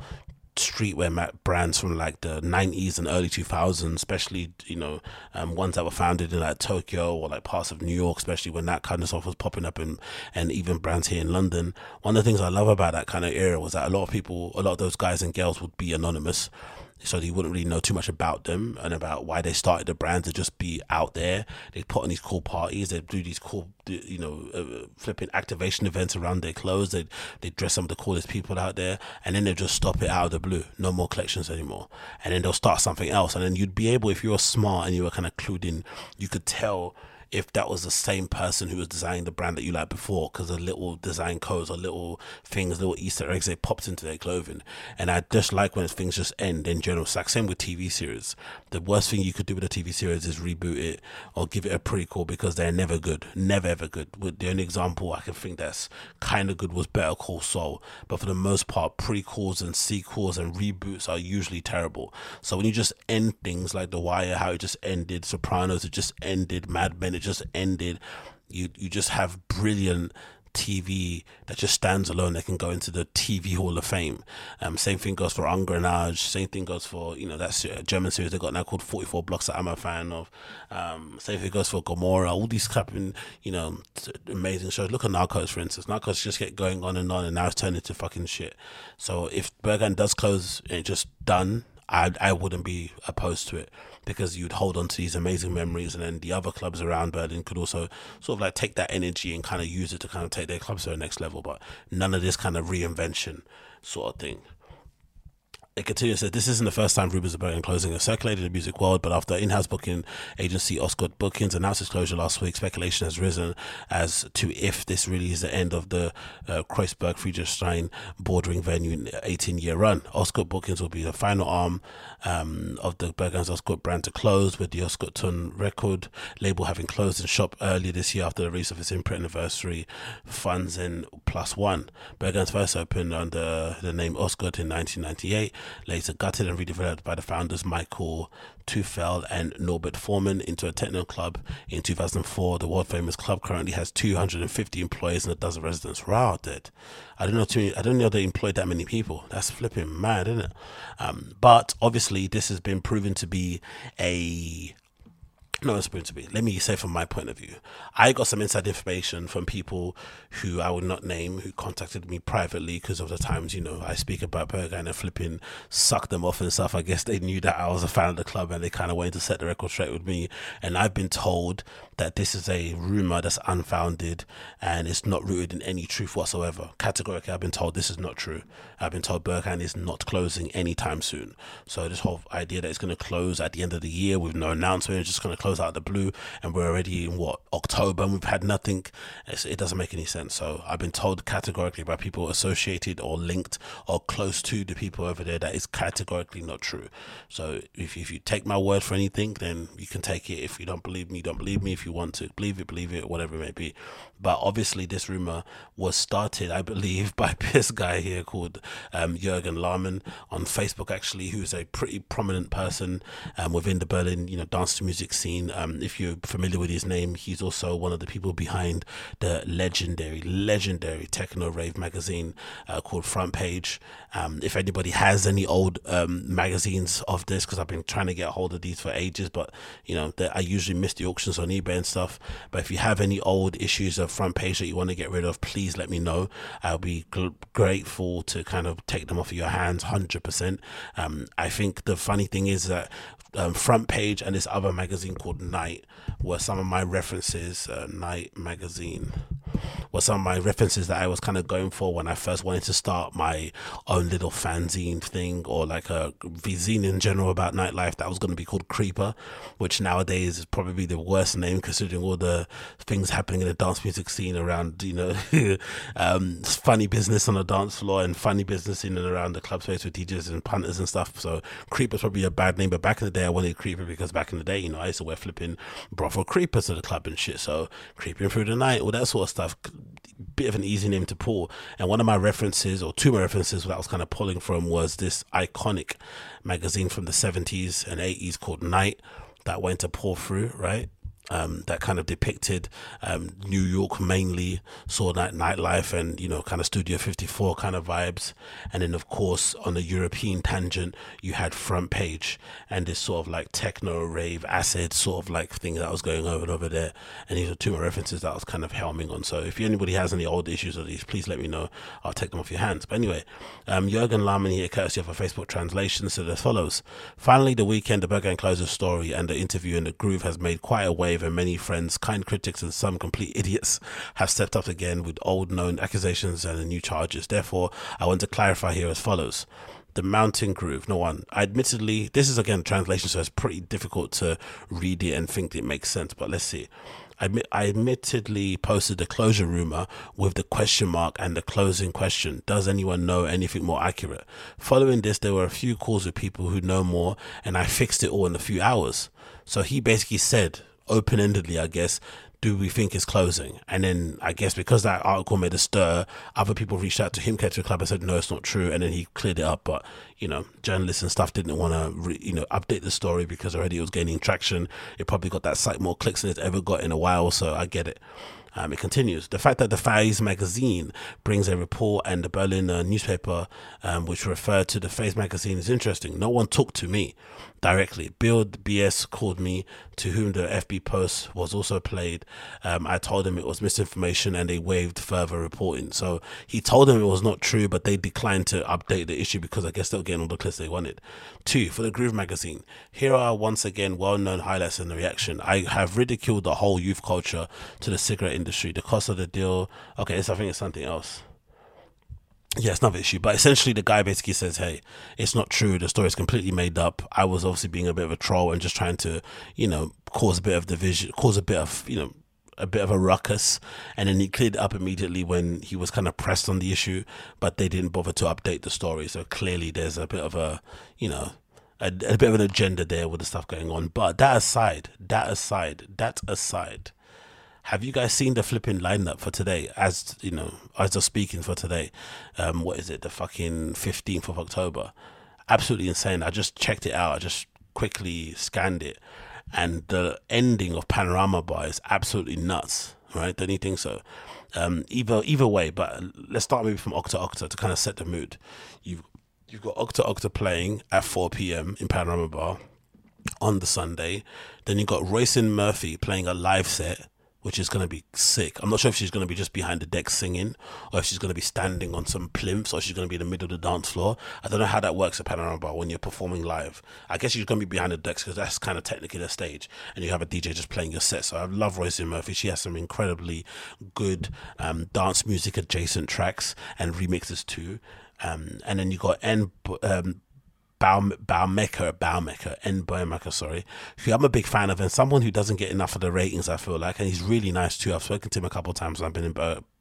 streetwear brands from like the 90s and early 2000s especially you know um, ones that were founded in like tokyo or like parts of new york especially when that kind of stuff was popping up in, and even brands here in london. One of the things i love about that kind of era was that a lot of people a lot of those guys and girls would be anonymous so he wouldn't really know too much about them and about why they started the brand to just be out there. They put on these cool parties. They do these cool, you know, uh, flipping activation events around their clothes. They they dress some of the coolest people out there, and then they just stop it out of the blue. No more collections anymore, and then they'll start something else. And then you'd be able, if you were smart and you were kind of clued in, you could tell if that was the same person who was designing the brand that you liked before because the little design codes or little things, little Easter eggs they popped into their clothing. And I just like when things just end in general. It's like same with TV series. The worst thing you could do with a TV series is reboot it or give it a prequel because they're never good. Never ever good. With the only example I can think that's kind of good was Better Call Saul. But for the most part, prequels and sequels and reboots are usually terrible. So when you just end things like The Wire, how it just ended, Sopranos, it just ended, Mad Men, it just ended. You you just have brilliant TV that just stands alone that can go into the TV Hall of Fame. Um, same thing goes for Engrenage. Same thing goes for you know that German series they got now called Forty Four Blocks that I'm a fan of. Um, same thing goes for Gomorrah. All these clapping you know amazing shows. Look at Narcos for instance. Narcos just get going on and on, and now it's turned into fucking shit. So if Berghain does close and just done, I I wouldn't be opposed to it because you'd hold on to these amazing memories, and then the other clubs around Berlin could also sort of like take that energy and kind of use it to kind of take their clubs to the next level. But none of this kind of reinvention sort of thing. It said this isn't the first time rumors about closing have circulated in the music world, but after in-house booking agency Ostgut Bookings announced its closure last week, speculation has risen as to if this really is the end of the uh, Kreuzberg Friedrichshain bordering venue in 18-year run. Ostgut Bookings will be the final arm um, of the Berghain's Ostgut brand to close, with the Ostgut Ton record label having closed in shop earlier this year after the release of its imprint anniversary funds in Plus One. Berghain's first opened under the name Ostgut in 1998 later gutted and redeveloped by the founders Michael Teufel and Norbert Thormann into a techno club in 2004. The world famous club currently has 250 employees and a dozen residents. Wow, dude. I don't know too many, I don't know they employed that many people. That's flipping mad, isn't it? Um, but obviously, this has been proven to be a no, it's going to be. Let me say from my point of view, I got some inside information from people who I would not name who contacted me privately because of the times you know I speak about Berghain and flipping suck them off and stuff. I guess they knew that I was a fan of the club and they kind of wanted to set the record straight with me. And I've been told that this is a rumor that's unfounded and it's not rooted in any truth whatsoever. Categorically, I've been told this is not true. I've been told Berghain is not closing anytime soon. So this whole idea that it's going to close at the end of the year with no announcement, it's just going to close out of the blue, and we're already in what October and we've had nothing. It's, it doesn't make any sense. So I've been told categorically by people associated or linked or close to the people over there that is categorically not true. So if if you take my word for anything, then you can take it. If you don't believe me, don't believe me. If you want to believe it, believe it, whatever it may be. But obviously, this rumor was started, I believe, by this guy here called um, Jürgen Laarmann on Facebook, actually, who's a pretty prominent person um, within the Berlin, you know, dance to music scene. Um, if you're familiar with his name, he's also one of the people behind the legendary, legendary techno rave magazine uh, called Frontpage. Um, if anybody has any old um, magazines of this, because I've been trying to get a hold of these for ages, but you know, I usually miss the auctions on eBay and stuff. But if you have any old issues of Frontpage that you want to get rid of, please let me know. I'll be gl- grateful to kind of take them off of your hands, hundred um, percent. I think the funny thing is that um, Frontpage and this other magazine called Night were some of my references. Uh, Night magazine were some of my references that I was kind of going for when I first wanted to start my own little fanzine thing or like a zine in general about nightlife that was going to be called Creeper, which nowadays is probably the worst name considering all the things happening in the dance music scene around, you know, um, funny business on the dance floor and funny business in and around the club space with DJs and punters and stuff. So Creeper's probably a bad name, but back in the day I wanted Creeper because back in the day, you know, I used to wear flipping brothel creepers to the club and shit. So creeping through the night, all that sort of stuff bit of an easy name to pull. And one of my references, or two of my references that I was kind of pulling from, was this iconic magazine from the 70s and 80s called Night that went to pull through, right? Um, that kind of depicted um, New York mainly, saw that nightlife and you know kind of Studio 54 kind of vibes, and then of course on the European tangent you had Frontpage and this sort of like techno rave acid sort of like thing that was going over over there, and these are two more references that I was kind of helming on. So if anybody has any old issues of these, please let me know. I'll take them off your hands. But anyway, um, Jurgen Laarmann here, courtesy of a Facebook translation, said as follows: Finally, the weekend, the Berghain Closer story and the interview in the groove has made quite a wave and many friends, kind critics, and some complete idiots have stepped up again with old known accusations and new charges. Therefore, I want to clarify here as follows the mountain groove. No one. Admittedly, this is again translation, so it's pretty difficult to read it and think it makes sense. But let's see. I, I admittedly posted the closure rumor with the question mark and the closing question. Does anyone know anything more accurate? Following this, there were a few calls with people who know more, and I fixed it all in a few hours. So he basically said, open endedly, I guess, do we think is closing? And then I guess because that article made a stir, other people reached out to him, to the club and said, no, it's not true. And then he cleared it up. But, you know, journalists and stuff didn't want to, re- you know, update the story because already it was gaining traction. It probably got that site more clicks than it's ever got in a while. So I get it. Um, it continues. The fact that the Faze magazine brings a report and the Berlin uh, newspaper, um, which referred to the Faze magazine, is interesting. No one talked to me directly. Bild BZ called me, to whom the FB post was also played. Um, I told him it was misinformation and they waived further reporting. So he told them it was not true, but they declined to update the issue because I guess they were getting all the clicks they wanted. Two, for the Groove magazine, here are once again well known highlights in the reaction. I have ridiculed the whole youth culture to the cigarette industry. The cost of the deal, okay, so I think it's something else yeah, it's another issue. But essentially, the guy basically says, "Hey, it's not true. The story is completely made up. I was obviously being a bit of a troll and just trying to, you know, cause a bit of division, cause a bit of, you know." A bit of a ruckus, and then he cleared up immediately when he was kind of pressed on the issue, but they didn't bother to update the story. So clearly, there's a bit of a, you know, a, a bit of an agenda there with the stuff going on. But that aside, that aside, that aside, have you guys seen the flipping lineup for today? As you know, as of speaking for today, um, what is it? The fucking fifteenth of October. Absolutely insane. I just checked it out. I just quickly scanned it, and the ending of Panorama Bar is absolutely nuts. Right? Don't you think so? Um, either either way, but let's start maybe from Octa Octa to kind of set the mood. You've you've got Octa Octa playing at 4 p.m. in Panorama Bar on the Sunday. Then you've got Roisin Murphy playing a live set which is going to be sick. I'm not sure if she's going to be just behind the deck singing or if she's going to be standing on some plimps or she's going to be in the middle of the dance floor. I don't know how that works at Panorama when you're performing live. I guess she's going to be behind the decks because that's kind of technically the stage and you have a DJ just playing your set. So I love Roisin Murphy. She has some incredibly good um, dance music adjacent tracks and remixes too. Um, and then you got N um, Baumecker, Baumecker, N. Baumecker, sorry, who I'm a big fan of, and someone who doesn't get enough of the ratings, I feel like, and he's really nice too. I've spoken to him a couple of times. I've been in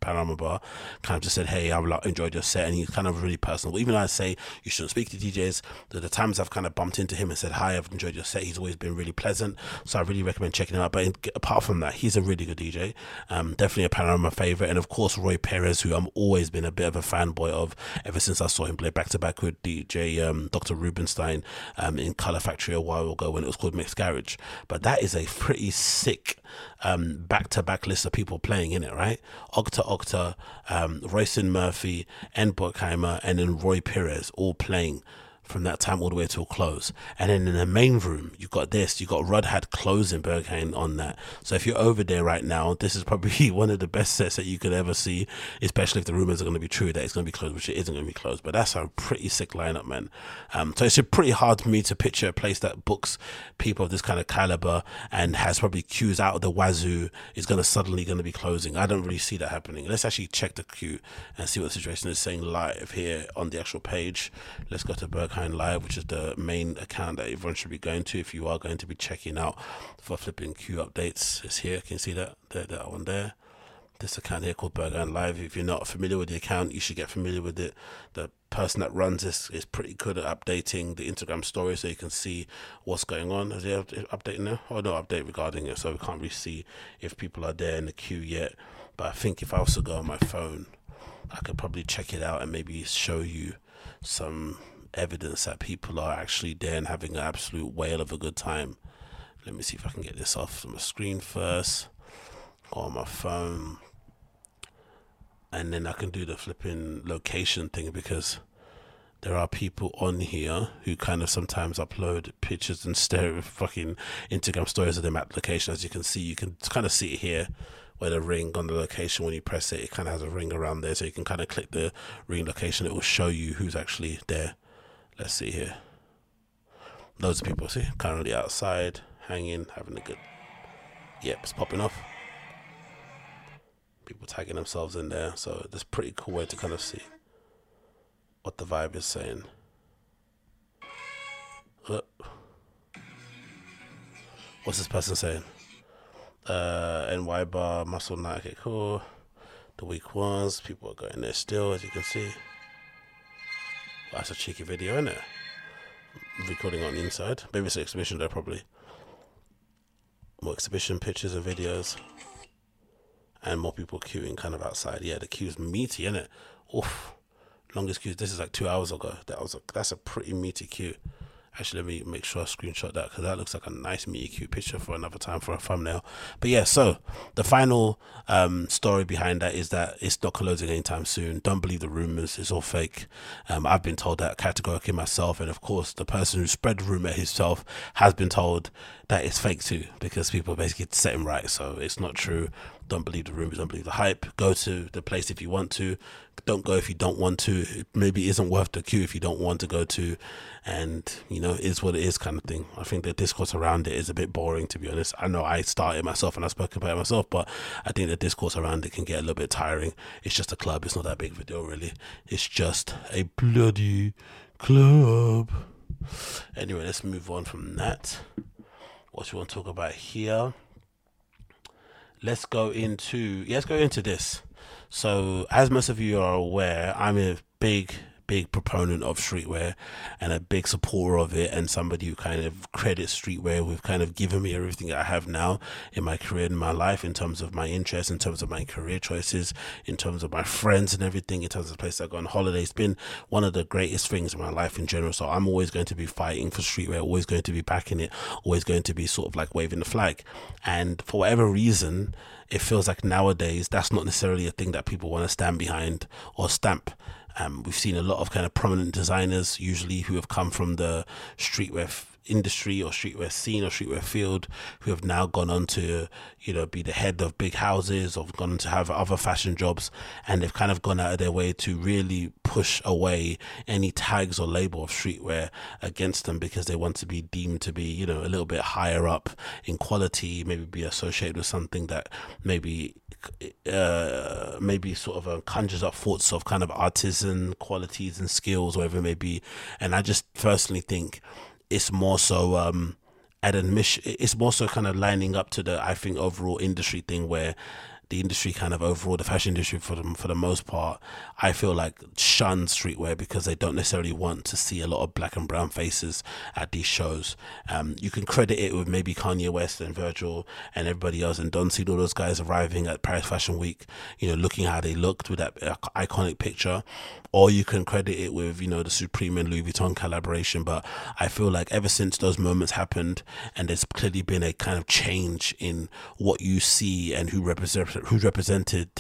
Panorama Bar, kind of just said, "Hey, I like, enjoyed your set," and he's kind of really personal. Even though I say you shouldn't speak to DJs, the, the times I've kind of bumped into him and said, "Hi, I've enjoyed your set," he's always been really pleasant. So I really recommend checking him out. But in, apart from that, he's a really good DJ. Um, definitely a Panorama favorite, and of course Roi Perez, who I'm always been a bit of a fanboy of ever since I saw him play back to back with DJ um, Dr. Rubenstein um, in Color Factory a while ago when it was called Mick's Garage. But that is a pretty sick back to back list of people playing in it, right? Octa Octa, um, Roisin Murphy, and Baumecker, and then Roi Perez all playing from that time all the way till close. And then in the main room, you've got this, you've got Rødhåd closing Berghain on that. So if you're over there right now, this is probably one of the best sets that you could ever see, especially if the rumors are going to be true that it's going to be closed, which it isn't going to be closed. But that's a pretty sick lineup, man. Um, so it's pretty hard for me to picture a place that books people of this kind of caliber and has probably queues out of the wazoo is going to suddenly going to be closing. I don't really see that happening. Let's actually check the queue and see what the situation is saying live here on the actual page. Let's go to Berghain Live, which is the main account that everyone should be going to if you are going to be checking out for flipping queue updates. It's here. Can you see that? There, that one there. This account here called Berghain Live. If you're not familiar with the account, you should get familiar with it. The person that runs this is pretty good at updating the Instagram story so you can see what's going on. Is there update now? Oh no, update regarding it, so we can't really see if people are there in the queue yet. But I think if I was to go on my phone, I could probably check it out and maybe show you some evidence that people are actually there and having an absolute whale of a good time. Let me see if I can get this off my screen first. On my phone. And then I can do the flipping location thing because there are people on here who kind of sometimes upload pictures and stare fucking Instagram stories of them at location. As you can see, you can kind of see it here where the ring on the location when you press it, it kind of has a ring around there, so you can kind of click the ring location. It will show you who's actually there. Let's see here. Loads of people see currently outside, hanging, having a good. Yep, it's popping off. People tagging themselves in there, so that's pretty cool way to kind of see what the vibe is saying. Uh, what's this person saying? Uh, NY bar, muscle night. Okay, cool. The week ones, people are going there still, as you can see. That's a cheeky video, isn't it? Recording on the inside. Maybe it's an exhibition there, probably. More exhibition pictures and videos. And more people queuing kind of outside. Yeah, the queue's meaty, isn't it? Oof. Longest queue. This is like two hours ago. That was a, that's a pretty meaty queue. Actually, let me make sure I screenshot that because that looks like a nice, meaty, cute picture for another time for a thumbnail. But yeah, so the final um, story behind that is that it's not closing anytime soon. Don't believe the rumors; it's all fake. Um, I've been told that categorically myself, and of course, the person who spread the rumor himself has been told that it's fake too because people basically set him right. So it's not true. Don't believe the rumors. Don't believe the hype. Go to the place if you want to. Don't go if you don't want to. It maybe isn't worth the queue if you don't want to go to, and you know is what it is kind of thing. I think the discourse around it is a bit boring to be honest. I know I started myself and I spoke about it myself, but I think the discourse around it can get a little bit tiring. It's just a club. It's not that big of a deal really. It's just a bloody club. Anyway, let's move on from that. What you want to talk about here? let's go into yeah, let's go into this. So, as most of you are aware, I'm a big big proponent of streetwear and a big supporter of it and somebody who kind of credits streetwear with kind of giving me everything I have now in my career in my life in terms of my interests, in terms of my career choices, in terms of my friends and everything, in terms of the place I go on holiday. It's been one of the greatest things in my life in general. So I'm always going to be fighting for streetwear, always going to be backing it, always going to be sort of like waving the flag. And for whatever reason, it feels like nowadays that's not necessarily a thing that people want to stand behind or stamp. Um, we've seen a lot of kind of prominent designers, usually who have come from the streetwear f- industry or streetwear scene or streetwear field, who have now gone on to, you know, be the head of big houses or gone on to have other fashion jobs, and they've kind of gone out of their way to really push away any tags or label of streetwear against them because they want to be deemed to be, you know, a little bit higher up in quality, maybe be associated with something that maybe uh, maybe sort of conjures up thoughts of kind of artisan qualities and skills, whatever it may be. And I just personally think it's more so um, at admission, it's more so kind of lining up to the I think overall industry thing where the industry kind of overall the fashion industry for them for the most part i feel like shun streetwear because they don't necessarily want to see a lot of black and brown faces at these shows. Um, you can credit it with maybe kanye west and virgil and everybody else and don't see all those guys arriving at paris fashion week you know looking how they looked with that iconic picture. Or you can credit it with you know the supreme and louis vuitton collaboration. But i feel like ever since those moments happened and there's clearly been a kind of change in what you see and who represents who's represented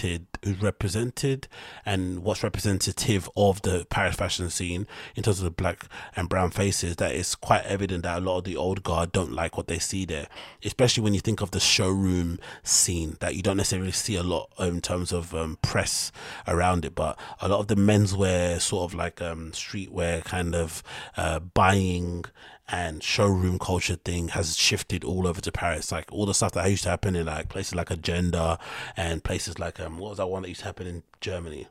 who's represented and what's representative of the Paris fashion scene in terms of the black and brown faces that it's quite evident that a lot of the old guard don't like what they see there especially when you think of the showroom scene that you don't necessarily see a lot in terms of um, press around it. But a lot of the menswear sort of like um, streetwear kind of uh, buying and showroom culture thing has shifted all over to Paris. Like all the stuff that used to happen in like places like Agenda and places like um what was that one that used to happen in Germany?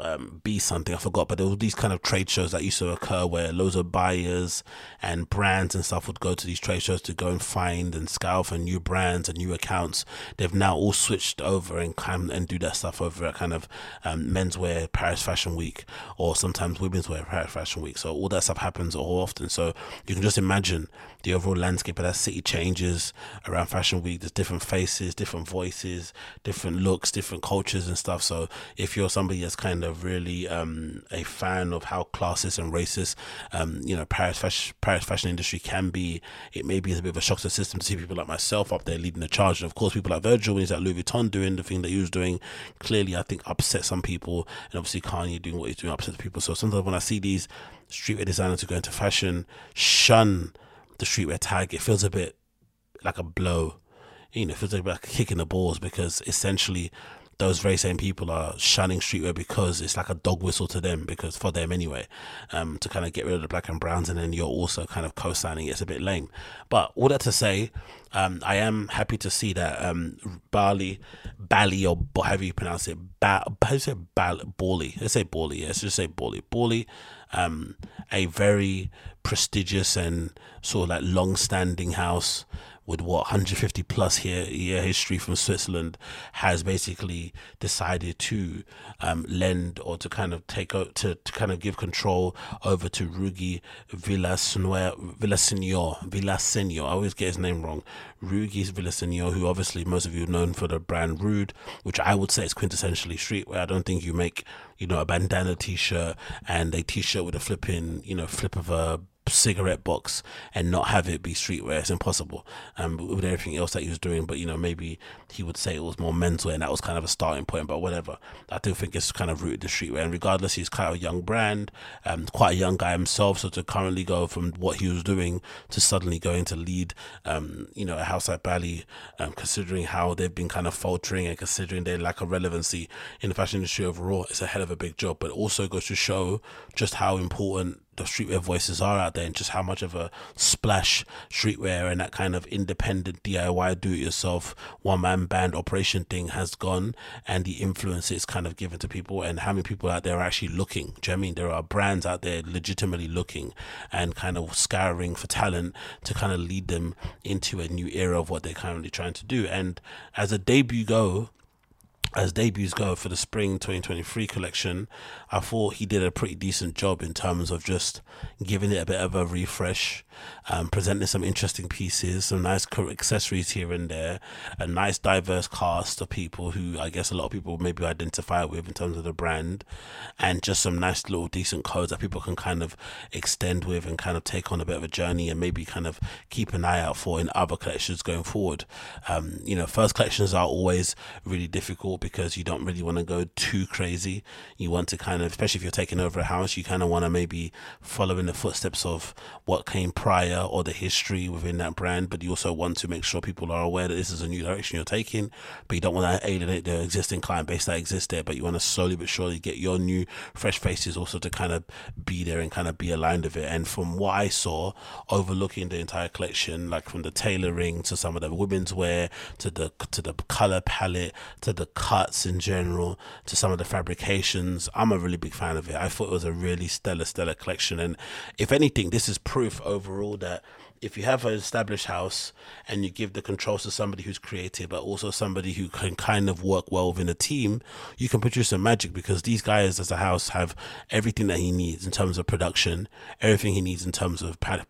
Um, be something I forgot, but there were these kind of trade shows that used to occur where loads of buyers and brands and stuff would go to these trade shows to go and find and scout for new brands and new accounts. They've now all switched over and come and do that stuff over at kind of um, menswear Paris Fashion Week or sometimes women's wear Paris Fashion Week. So all that stuff happens all often. So you can just imagine the overall landscape of that city changes around Fashion Week. There's different faces, different voices, different looks, different cultures and stuff. So if you're somebody that's kind of really um, a fan of how classist and racist, um, you know, Paris fashion, Paris fashion industry can be. It maybe is a bit of a shock to the system to see people like myself up there leading the charge. And of course, people like Virgil when he's at Louis Vuitton doing the thing that he was doing, clearly I think upset some people, and obviously Kanye doing what he's doing upset people. So sometimes when I see these streetwear designers who go into fashion shun the streetwear tag, it feels a bit like a blow. You know, it feels like a kick in the balls because essentially those very same people are shunning streetwear because it's like a dog whistle to them because for them anyway um, to kind of get rid of the black and browns and then you're also kind of co-signing it's a bit lame. But all that to say um, I am happy to see that um, Bally Bally or however you pronounce it ba- how do you say Bally Bally? Let's say Bally let's just say Bally. Bally um, a very prestigious and sort of like long-standing house with what 150 plus year, year history from Switzerland has basically decided to um, lend or to kind of take out to, to kind of give control over to Rhuigi Villaseñor Villaseñor I always get his name wrong. Rhuigi Villaseñor who obviously most of you known for the brand Rhude which I would say is quintessentially streetwear. I don't think you make you know a bandana t-shirt and a t-shirt with a flipping you know flip of a cigarette box and not have it be streetwear. It's impossible. Um, with everything else that he was doing, but you know, maybe he would say it was more mental and that was kind of a starting point. But whatever, I do think it's kind of rooted in streetwear. And regardless, he's kind of a young brand, um, quite a young guy himself. So to currently go from what he was doing to suddenly going to lead, um, you know, a house like Bally, um, considering how they've been kind of faltering and considering their lack of relevancy in the fashion industry overall, it's a hell of a big job. But also goes to show just how important the streetwear voices are out there and just how much of a splash streetwear and that kind of independent DIY do it yourself one man band operation thing has gone and the influence it's kind of given to people and how many people out there are actually looking. Do you know I mean? There are brands out there legitimately looking and kind of scouring for talent to kind of lead them into a new era of what they're currently trying to do. And as a debut go, as debuts go for the spring 2023 collection, I thought he did a pretty decent job in terms of just giving it a bit of a refresh, um, presenting some interesting pieces, some nice accessories here and there, a nice diverse cast of people who I guess a lot of people maybe identify with in terms of the brand, and just some nice little decent codes that people can kind of extend with and kind of take on a bit of a journey and maybe kind of keep an eye out for in other collections going forward. Um, you know, first collections are always really difficult because you don't really want to go too crazy. You want to kind of, especially if you're taking over a house, you kind of want to maybe follow in the footsteps of what came prior or the history within that brand. But you also want to make sure people are aware that this is a new direction you're taking. But you don't want to alienate the existing client base that exists there. But you want to slowly but surely get your new fresh faces also to kind of be there and kind of be aligned with it. And from what I saw, overlooking the entire collection, like from the tailoring to some of the women's wear to the to the color palette to the cuts in general to some of the fabrications, I'm a really big fan of it. I thought it was a really stellar, stellar collection. And if anything, this is proof overall that if you have an established house and you give the controls to somebody who's creative, but also somebody who can kind of work well within a team, you can produce some magic because these guys as a house have everything that he needs in terms of production, everything he needs in terms of pattern,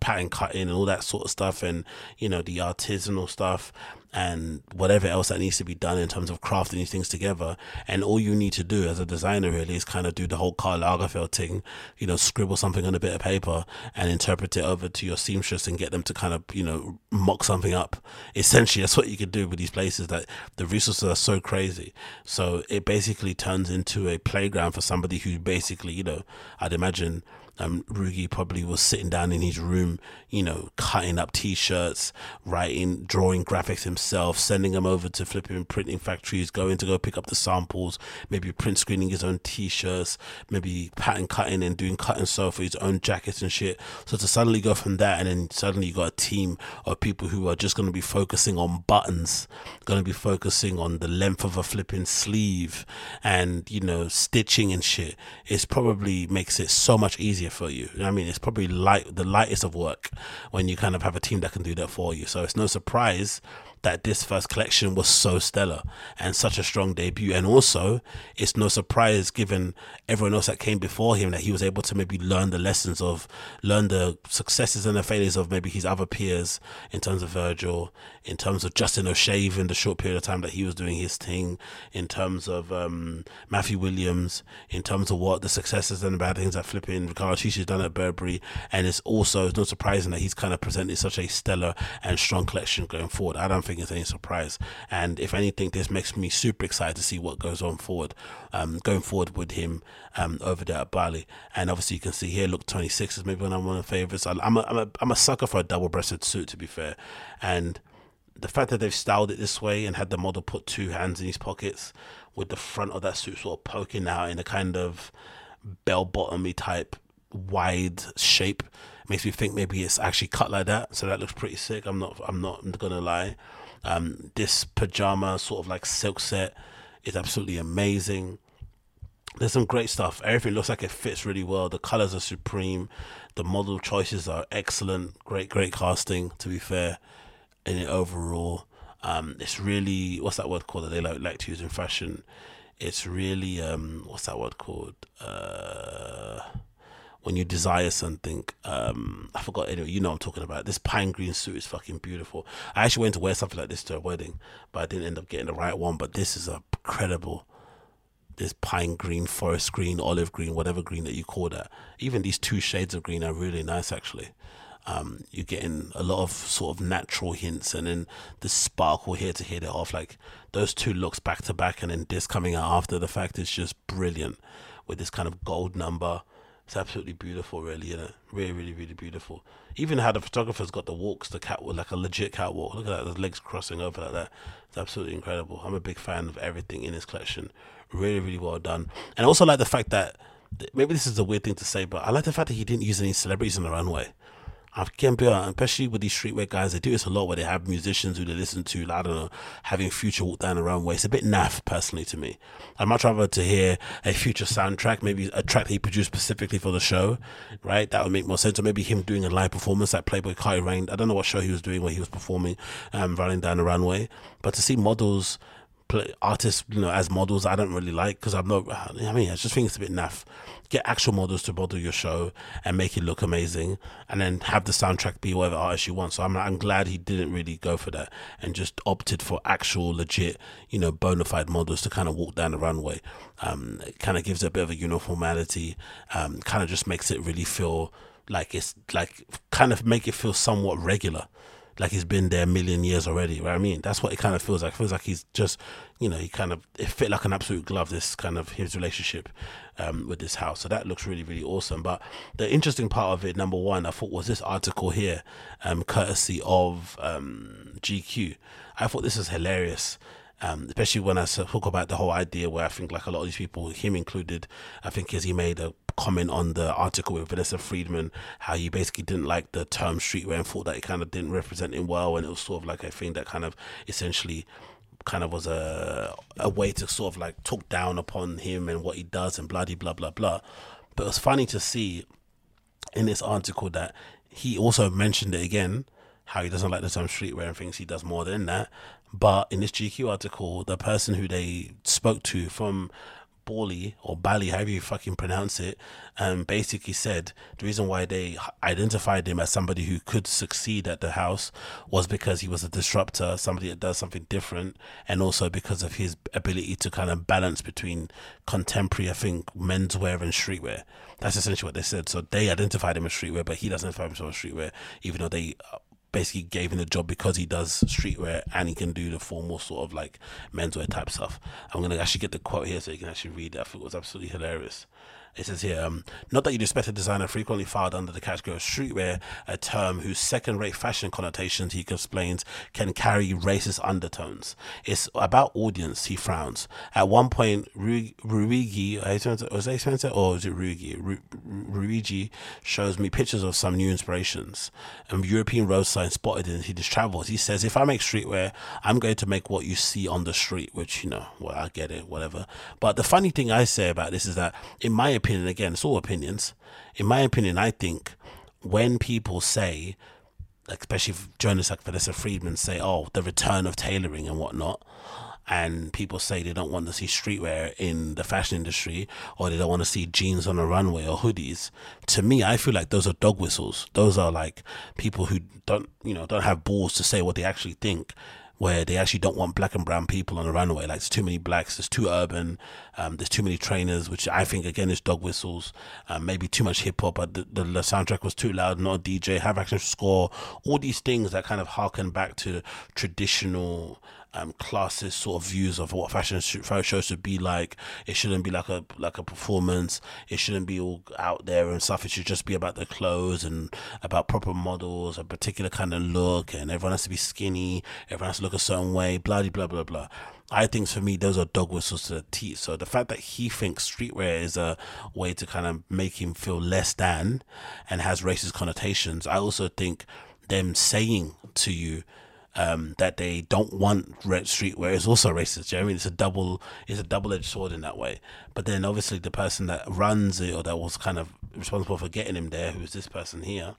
pattern cutting and all that sort of stuff, and you know the artisanal stuff and whatever else that needs to be done in terms of crafting these things together. And all you need to do as a designer really is kind of do the whole Karl Lagerfeld thing, you know, scribble something on a bit of paper and interpret it over to your seamstress and get them to kind of, you know, mock something up. Essentially, that's what you could do with these places that the resources are so crazy. So it basically turns into a playground for somebody who basically, you know, I'd imagine um, Rhuigi probably was sitting down in his room, you know, cutting up T-shirts, writing, drawing graphics himself, sending them over to flipping printing factories, going to go pick up the samples, maybe print screening his own T-shirts, maybe pattern cutting and doing cut and sew for his own jackets and shit. So to suddenly go from that and then suddenly you got a team of people who are just going to be focusing on buttons, going to be focusing on the length of a flipping sleeve and you know stitching and shit. It's probably makes it so much easier easier for you. you know I mean, it's probably light the lightest of work when you kind of have a team that can do that for you. So it's no surprise that this first collection was so stellar and such a strong debut. And also, it's no surprise given everyone else that came before him that he was able to maybe learn the lessons of, learn the successes and the failures of maybe his other peers in terms of Virgil, in terms of Justin O'Shea in the short period of time that he was doing his thing, in terms of um, Matthew Williams, in terms of what the successes and the bad things that flipping Riccardo Tisci's done at Burberry. And it's also it's not surprising that he's kind of presented such a stellar and strong collection going forward. I don't think think it's any surprise. And if anything, this makes me super excited to see what goes on forward, um, going forward with him um, over there at Bally. And obviously, you can see here, look, 26 is maybe one of my favorites. I'm a, I'm a, I'm a sucker for a double breasted suit, to be fair. And the fact that they've styled it this way and had the model put two hands in his pockets with the front of that suit sort of poking out in a kind of bell bottomy type wide shape makes me think maybe it's actually cut like that so that looks pretty sick i'm not i'm not gonna lie um, this pajama sort of like silk set is absolutely amazing. There's some great stuff. Everything looks like it fits really well. The colors are supreme. The model choices are excellent. Great, great casting. To be fair, in it overall, um, it's really what's that word called that they like, like to use in fashion. It's really um, what's that word called? Uh, when you desire something. Um, I forgot anyway. You know I'm talking about. This pine green suit is fucking beautiful. I actually went to wear something like this to a wedding, but I didn't end up getting the right one. But this is a incredible. This pine green, forest green, olive green, whatever green that you call that. Even these two shades of green are really nice, actually. Um, you're getting a lot of sort of natural hints, and then the sparkle here to hit it off. Like those two looks back to back, and then this coming out after the fact is just brilliant with this kind of gold number it's absolutely beautiful, really, you know, really, really, really beautiful. Even how the photographer's got the walks, the catwalk, like a legit catwalk. Look at that, the legs crossing over like that. It's absolutely incredible. I'm a big fan of everything in his collection. Really, really well done. And I also like the fact that maybe this is a weird thing to say, but I like the fact that he didn't use any celebrities in the runway. I can be, especially with these streetwear guys, they do this a lot where they have musicians who they listen to, like, I don't know, having Future walk down the runway. It's a bit naff, personally, to me. I'd much rather to hear a Future soundtrack, maybe a track that he produced specifically for the show, right? That would make more sense. Or maybe him doing a live performance like Playboi Carti Reign. I don't know what show he was doing where he was performing, um, running down the runway. But to see models, artists, you know, as models, I don't really like because I'm not, I mean, I just think it's a bit naff get actual models to model your show and make it look amazing, and then have the soundtrack be whatever artist you want. So I'm I'm glad he didn't really go for that and just opted for actual legit, you know, bona fide models to kind of walk down the runway. Um, it kind of gives it a bit of a uniformity. Um, kind of just makes it really feel like it's like kind of make it feel somewhat regular like he's been there a million years already. Right? I mean, that's what it kind of feels like. It feels like he's just, you know, he kind of it fit like an absolute glove. This kind of his relationship um, with this house. So that looks really, really awesome. But the interesting part of it, number one, I thought was this article here, um, courtesy of um, GQ. I thought this was hilarious. Um, especially when I talk about the whole idea where I think like a lot of these people, him included, I think as he made a comment on the article with Vanessa Friedman, how he basically didn't like the term streetwear and thought that it kind of didn't represent him well, and it was sort of like a thing that kind of essentially kind of was a a way to sort of like talk down upon him and what he does and bloody blah blah blah. But it was funny to see in this article that he also mentioned it again how he doesn't like the term streetwear and thinks he does more than that. But in this GQ article, the person who they spoke to from Bali or Bali, however you fucking pronounce it, um, basically said the reason why they identified him as somebody who could succeed at the house was because he was a disruptor, somebody that does something different, and also because of his ability to kind of balance between contemporary, I think, menswear and streetwear. That's essentially what they said. So they identified him as streetwear, but he doesn't identify himself as streetwear, even though they basically gave him the job because he does streetwear and he can do the formal sort of like menswear type stuff. I'm gonna actually get the quote here so you can actually read it. I think it was absolutely hilarious. It says here, um, not that you'd expect a designer frequently filed under the category of streetwear, a term whose second rate fashion connotations, he explains, can carry racist undertones. It's about audience, he frowns. At one point, Rhuigi, was it expensive or was it Rhuigi? Rhuigi shows me pictures of some new inspirations. And European road sign spotted in his travels. He says, if I make streetwear, I'm going to make what you see on the street, which, you know, well, I get it, whatever. But the funny thing I say about this is that, in my opinion, opinion, again, it's all opinions. In my opinion, I think when people say, especially journalists like Vanessa Friedman say, oh, the return of tailoring and whatnot, and people say they don't want to see streetwear in the fashion industry or they don't want to see jeans on a runway or hoodies to me i feel like those are dog whistles those are like people who don't you know don't have balls to say what they actually think where they actually don't want black and brown people on the runway. Like there's too many blacks, there's too urban, um, there's too many trainers, which I think again is dog whistles. Um, maybe too much hip hop, but the, the, the, soundtrack was too loud, not a DJ, have action score, all these things that kind of harken back to traditional um, classist sort of views of what fashion show should be like. It shouldn't be like a like a performance. It shouldn't be all out there and stuff. It should just be about the clothes and about proper models, a particular kind of look, and everyone has to be skinny. Everyone has to look a certain way. Blah blah blah blah. I think for me those are dog whistles to the teeth. So the fact that he thinks streetwear is a way to kind of make him feel less than and has racist connotations, I also think them saying to you um, that they don't want red streetwear is also racist. You know I mean, it's a double it's a double edged sword in that way. But then obviously the person that runs it or that was kind of responsible for getting him there, who's this person here,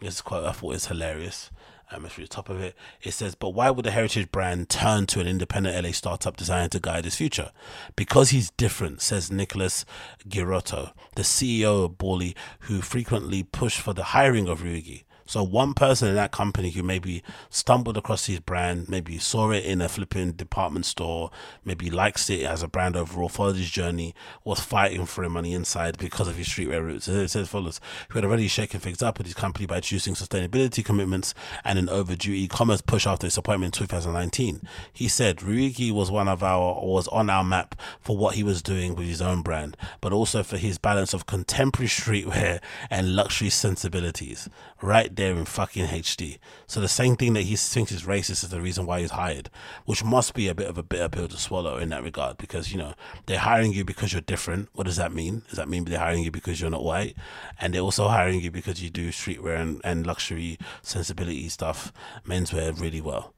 this quite I thought is hilarious. Um, you're the top of it, it says, but why would a heritage brand turn to an independent LA startup designer to guide his future? Because he's different, says Nicholas Girotto, the CEO of Bally, who frequently pushed for the hiring of Rhuigi. So one person in that company who maybe stumbled across his brand, maybe saw it in a flipping department store, maybe likes it as a brand overall, followed his journey, was fighting for him on the inside because of his streetwear roots. It says follows, who had already shaken things up with his company by introducing sustainability commitments and an overdue e-commerce push after his appointment in 2019. He said Rhuigi was one of our was on our map for what he was doing with his own brand, but also for his balance of contemporary streetwear and luxury sensibilities. Right there in fucking HD. So the same thing that he thinks is racist is the reason why he's hired, which must be a bit of a bitter pill to swallow in that regard because, you know, they're hiring you because you're different. What does that mean? Does that mean they're hiring you because you're not white? And they're also hiring you because you do streetwear and, and luxury sensibility stuff, menswear really well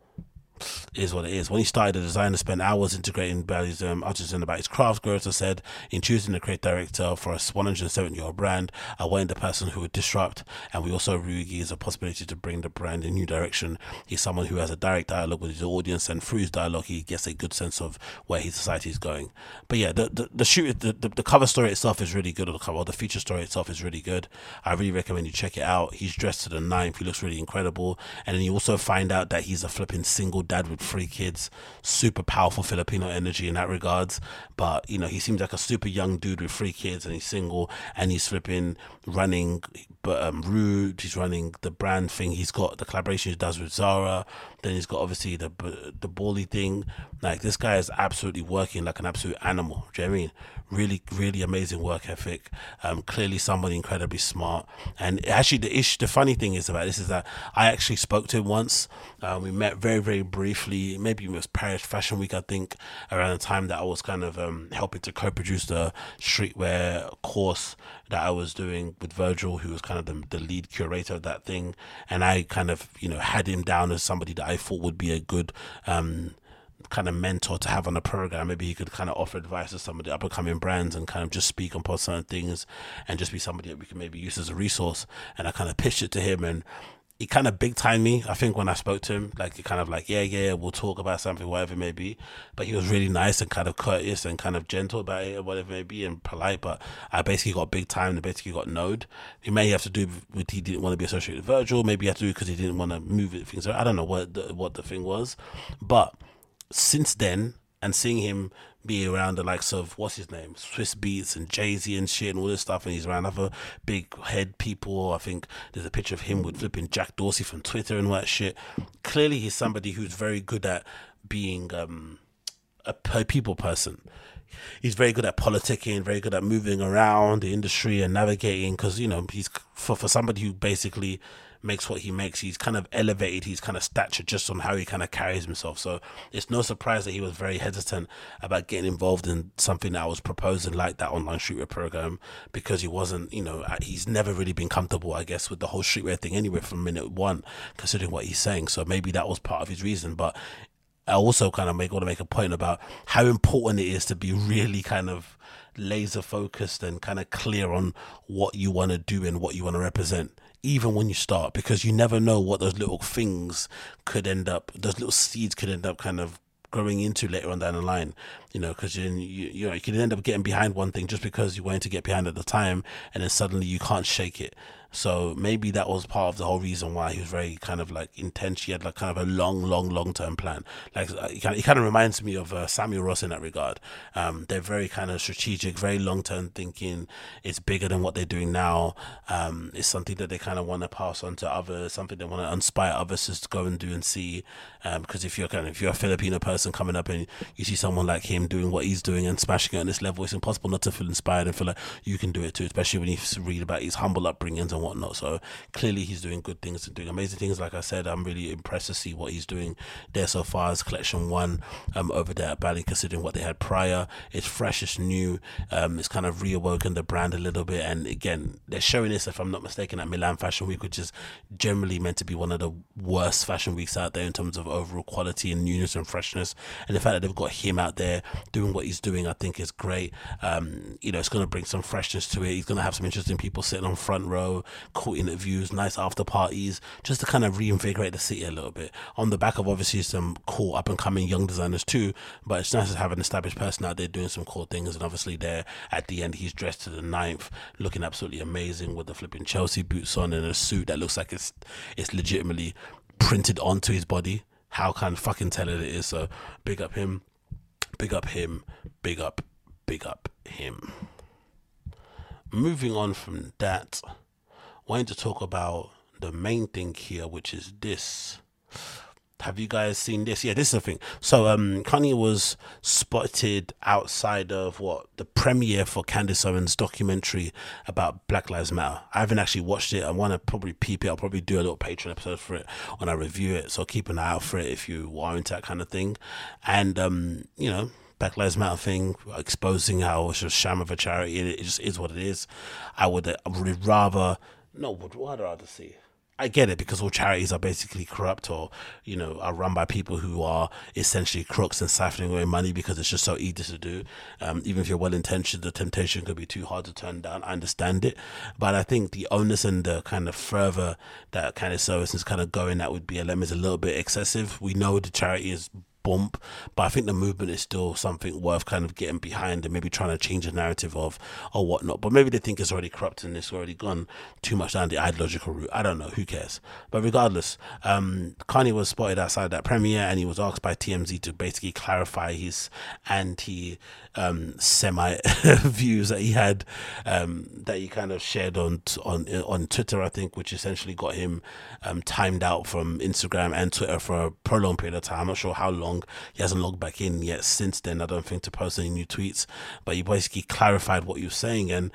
is what it is. When he started, the designer spent hours integrating Bally's um, artisan about his craft. Girotto said, in choosing the creative director for a 170 year old brand, I wanted the person who would disrupt, and we also Rhuigi is a possibility to bring the brand in a new direction. He's someone who has a direct dialogue with his audience, and through his dialogue, he gets a good sense of where his society is going. But yeah, the the, the shoot, the, the, the cover story itself is really good. Or the cover, the feature story itself is really good. I really recommend you check it out. He's dressed to the ninth. He looks really incredible, and then you also find out that he's a flipping single dad with three kids, super powerful Filipino energy in that regards. But you know, he seems like a super young dude with three kids, and he's single, and he's flipping running, but um, Rhude. He's running the brand thing. He's got the collaboration he does with Zara. Then he's got obviously the the Bally thing. Like this guy is absolutely working like an absolute animal. Do you know I mean? Really, really amazing work ethic. Um, clearly somebody incredibly smart. And actually, the issue, the funny thing is about this is that I actually spoke to him once. Uh, we met very, very briefly. Maybe it was Paris Fashion Week, I think, around the time that I was kind of um, helping to co-produce the streetwear course that I was doing with Virgil, who was kind of the, the lead curator of that thing. And I kind of, you know, had him down as somebody that I thought would be a good um, kind of mentor to have on the program. Maybe he could kind of offer advice to some of the up and coming brands and kind of just speak on certain things and just be somebody that we can maybe use as a resource. And I kind of pitched it to him and he kind of big timed me. I think when I spoke to him, like he kind of like, yeah, yeah, we'll talk about something, whatever it may be. But he was really nice and kind of courteous and kind of gentle about it, whatever it may be, and polite. But I basically got big time and basically got node. He may have to do with he didn't want to be associated with Virgil. Maybe he had to do because he didn't want to move it, things. I don't know what the, what the thing was, but since then and seeing him be around the likes of what's his name, Swizz Beatz and Jay Z and shit and all this stuff, and he's around other big head people. I think there's a picture of him with flipping Jack Dorsey from Twitter and all that shit. Clearly, he's somebody who's very good at being um, a people person. He's very good at politicking, very good at moving around the industry and navigating. Because you know, he's for for somebody who basically makes what he makes. He's kind of elevated his kind of stature just on how he kind of carries himself. So it's no surprise that he was very hesitant about getting involved in something that I was proposing like that online streetwear program because he wasn't, you know, uh, he's never really been comfortable, I guess, with the whole streetwear thing anyway from minute one, considering what he's saying. So maybe that was part of his reason. But I also kind of make want to make a point about how important it is to be really kind of laser focused and kind of clear on what you want to do and what you want to represent even when you start because you never know what those little things could end up those little seeds could end up kind of growing into later on down the line you know because you, you know you can end up getting behind one thing just because you wanted to get behind at the time and then suddenly you can't shake it so maybe that was part of the whole reason why he was very kind of like intense. He had like kind of a long, long, long term plan. Like uh, he kind, of, reminds me of uh, Samuel Ross in that regard. Um, they're very kind of strategic, very long term thinking. It's bigger than what they're doing now. Um, it's something that they kind of want to pass on to others, something they want to inspire others to go and do and see. Because um, if you're kind of if you're a Filipino person coming up and you see someone like him doing what he's doing and smashing it on this level, it's impossible not to feel inspired and feel like you can do it too. Especially when you read about his humble upbringings and and whatnot. So clearly he's doing good things and doing amazing things. Like I said, I'm really impressed to see what he's doing there so far as collection one um, over there at Bally, considering what they had prior. It's fresh, it's new, um, it's kind of reawoken the brand a little bit. And again, they're showing this, if I'm not mistaken, at Milan Fashion Week, which is generally meant to be one of the worst fashion weeks out there in terms of overall quality and newness and freshness. And the fact that they've got him out there doing what he's doing, I think is great. Um, you know, it's going to bring some freshness to it. He's going to have some interesting people sitting on front row cool interviews, nice after parties, just to kind of reinvigorate the city a little bit. On the back of obviously some cool up and coming young designers too, but it's nice to have an established person out there doing some cool things. And obviously, there at the end, he's dressed to the ninth, looking absolutely amazing with the flipping Chelsea boots on and a suit that looks like it's it's legitimately printed onto his body. How can fucking tell it is. So big up him, big up him, big up, big up him. Moving on from that wanted to talk about the main thing here, which is this. Have you guys seen this? Yeah, this is the thing. So, um, Kanye was spotted outside of what the premiere for Candace Owens' documentary about Black Lives Matter. I haven't actually watched it. I want to probably peep it. I'll probably do a little Patreon episode for it when I review it. So keep an eye out for it if you are into that kind of thing. And um, you know, Black Lives Matter thing, exposing how it's just sham of a charity. It just is what it is. I would, I would rather no, but what I'd rather see. I get it because all charities are basically corrupt or, you know, are run by people who are essentially crooks and siphoning away money because it's just so easy to do. Um, even if you're well intentioned, the temptation could be too hard to turn down. I understand it. But I think the onus and the kind of fervor that kind of service is kind of going at with BLM is a little bit excessive. We know the charity is bump. But I think the movement is still something worth kind of getting behind and maybe trying to change the narrative of or whatnot. But maybe they think it's already corrupt and it's already gone too much down the ideological route. I don't know. Who cares? But regardless, um, Kanye was spotted outside that premiere and he was asked by TMZ to basically clarify his anti um, views that he had um, that he kind of shared on on on Twitter, I think, which essentially got him um, timed out from Instagram and Twitter for a prolonged period of time. I'm not sure how long. He hasn't logged back in yet since then. I don't think to post any new tweets, but he basically clarified what was saying, and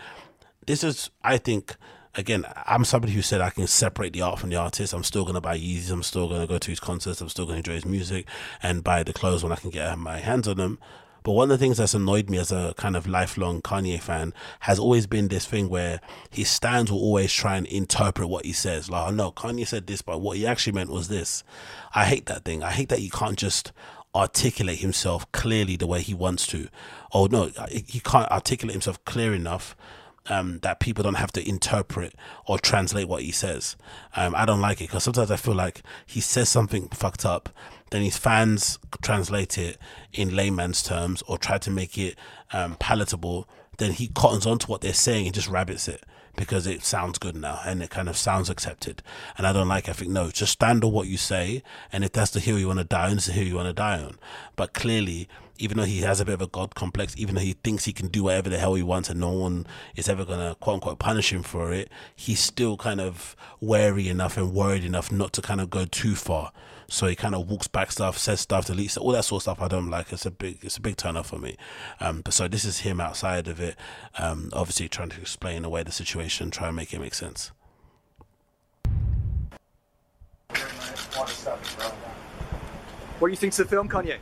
this is, I think again, I'm somebody who said I can separate the art from the artist. I'm still going to buy Yeezys. I'm still going to go to his concerts. I'm still going to enjoy his music and buy the clothes when I can get my hands on them. But one of the things that's annoyed me as a kind of lifelong Kanye fan has always been this thing where his stands will always try and interpret what he says. Like, oh no, Kanye said this, but what he actually meant was this. I hate that thing. I hate that he can't just articulate himself clearly the way he wants to. Oh no, he can't articulate himself clear enough um, that people don't have to interpret or translate what he says. Um, I don't like it because sometimes I feel like he says something fucked up, then his fans translate it in layman's terms or try to make it um, palatable. Then he cottons onto what they're saying and just rabbits it because it sounds good now and it kind of sounds accepted. And I don't like. I think no, just stand on what you say, and if that's the hill you want to die on, it's the hill you want to die on. But clearly, even though he has a bit of a god complex, even though he thinks he can do whatever the hell he wants and no one is ever gonna quote unquote punish him for it, he's still kind of wary enough and worried enough not to kind of go too far. So he kind of walks back stuff, says stuff, deletes all that sort of stuff. I don't like. It's a big, it's a big turn off for me. Um, but so this is him outside of it, um, obviously trying to explain away the situation, try and make it make sense.
What do you think of the film, Kanye?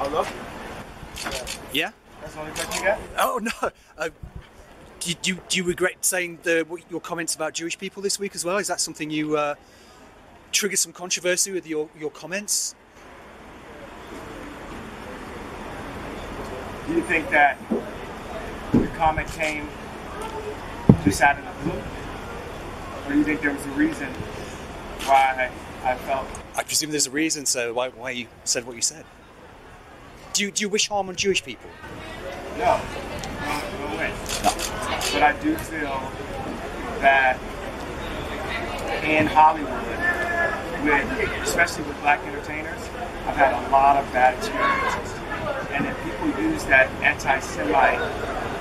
I love it.
Yeah.
That's the only question you got?
Oh no. Uh, do, you, do, you- do you regret saying the, your comments about Jewish people this week as well? Is that something you uh, triggered some controversy with your, your comments?
Do you think that the comment came just out of the blue? Or do you think there was a reason why I felt
I presume there's a reason, so why, why you said what you said. Do you, do you wish harm on Jewish people?
No, no, no way. But I do feel that in Hollywood, with especially with black entertainers, I've had a lot of bad experiences. And if people use that anti-Semite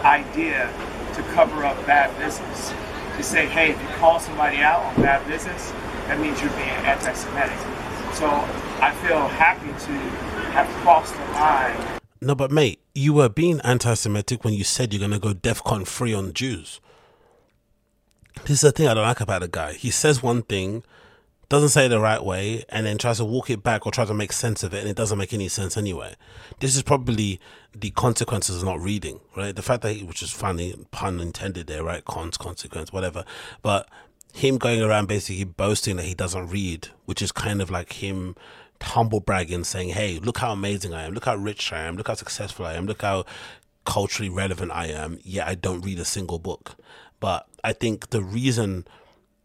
idea to cover up bad business, to say, hey, if you call somebody out on bad business, that means you're being anti-Semitic. So I feel happy to have crossed the line
No, but mate, you were being anti-Semitic when you said you're gonna go DefCon free on Jews. This is the thing I don't like about the guy. He says one thing, doesn't say it the right way, and then tries to walk it back or try to make sense of it, and it doesn't make any sense anyway. This is probably the consequences of not reading, right? The fact that he, which is funny, pun intended there, right? Cons, consequence, whatever. But him going around basically boasting that he doesn't read, which is kind of like him humble bragging, saying, "Hey, look how amazing I am! Look how rich I am! Look how successful I am! Look how culturally relevant I am." Yet I don't read a single book. But I think the reason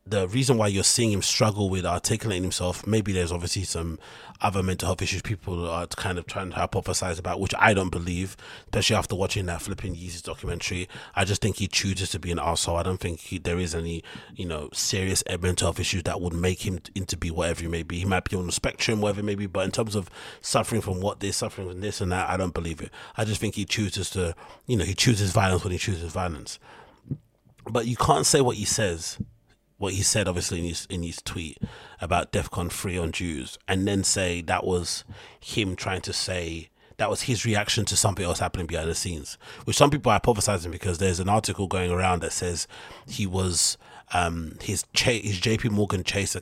the reason why you're seeing him struggle with articulating himself, maybe there's obviously some other mental health issues people are kind of trying to hypothesize about, which I don't believe, especially after watching that flipping Yeezus documentary. I just think he chooses to be an asshole. I don't think he, there is any, you know, serious mental health issues that would make him into be whatever he may be. He might be on the spectrum, whatever it may be, but in terms of suffering from what they're suffering from this and that, I don't believe it. I just think he chooses to, you know, he chooses violence when he chooses violence. But you can't say what he says what he said obviously in his in his tweet about DEFCON free on Jews, and then say that was him trying to say that was his reaction to something else happening behind the scenes, which some people are hypothesizing because there's an article going around that says he was um, his his JP Morgan Chase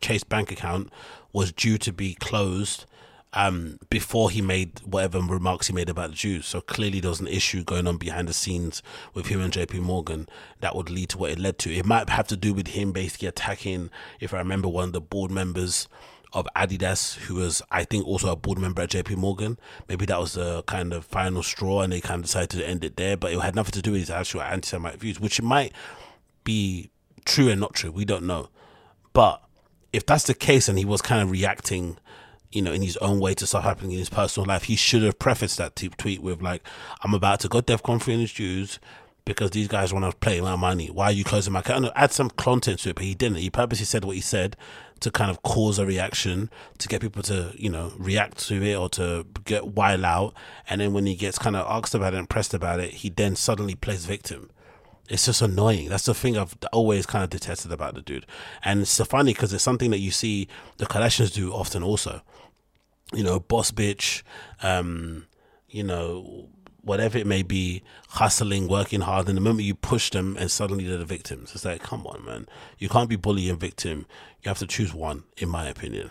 Chase bank account was due to be closed um, before he made whatever remarks he made about the Jews. So clearly there was an issue going on behind the scenes with him and JP Morgan that would lead to what it led to. It might have to do with him basically attacking, if I remember, one of the board members of Adidas, who was, I think, also a board member at JP Morgan. Maybe that was the kind of final straw and they kind of decided to end it there, but it had nothing to do with his actual anti Semite views, which might be true and not true. We don't know. But if that's the case and he was kind of reacting you know, in his own way to stuff happening in his personal life, he should have prefaced that t- tweet with like, "I'm about to go DefCon free on the Jews because these guys want to play my money. Why are you closing my account?" Add some content to it, but he didn't. He purposely said what he said to kind of cause a reaction to get people to you know react to it or to get wild out. And then when he gets kind of asked about it and pressed about it, he then suddenly plays victim it's just annoying. That's the thing I've always kind of detested about the dude. And it's so funny because it's something that you see the Kardashians do often also. You know, boss bitch, um, you know, whatever it may be, hustling, working hard. And the moment you push them and suddenly they're the victims, it's like, come on, man. You can't be bully and victim. You have to choose one, in my opinion.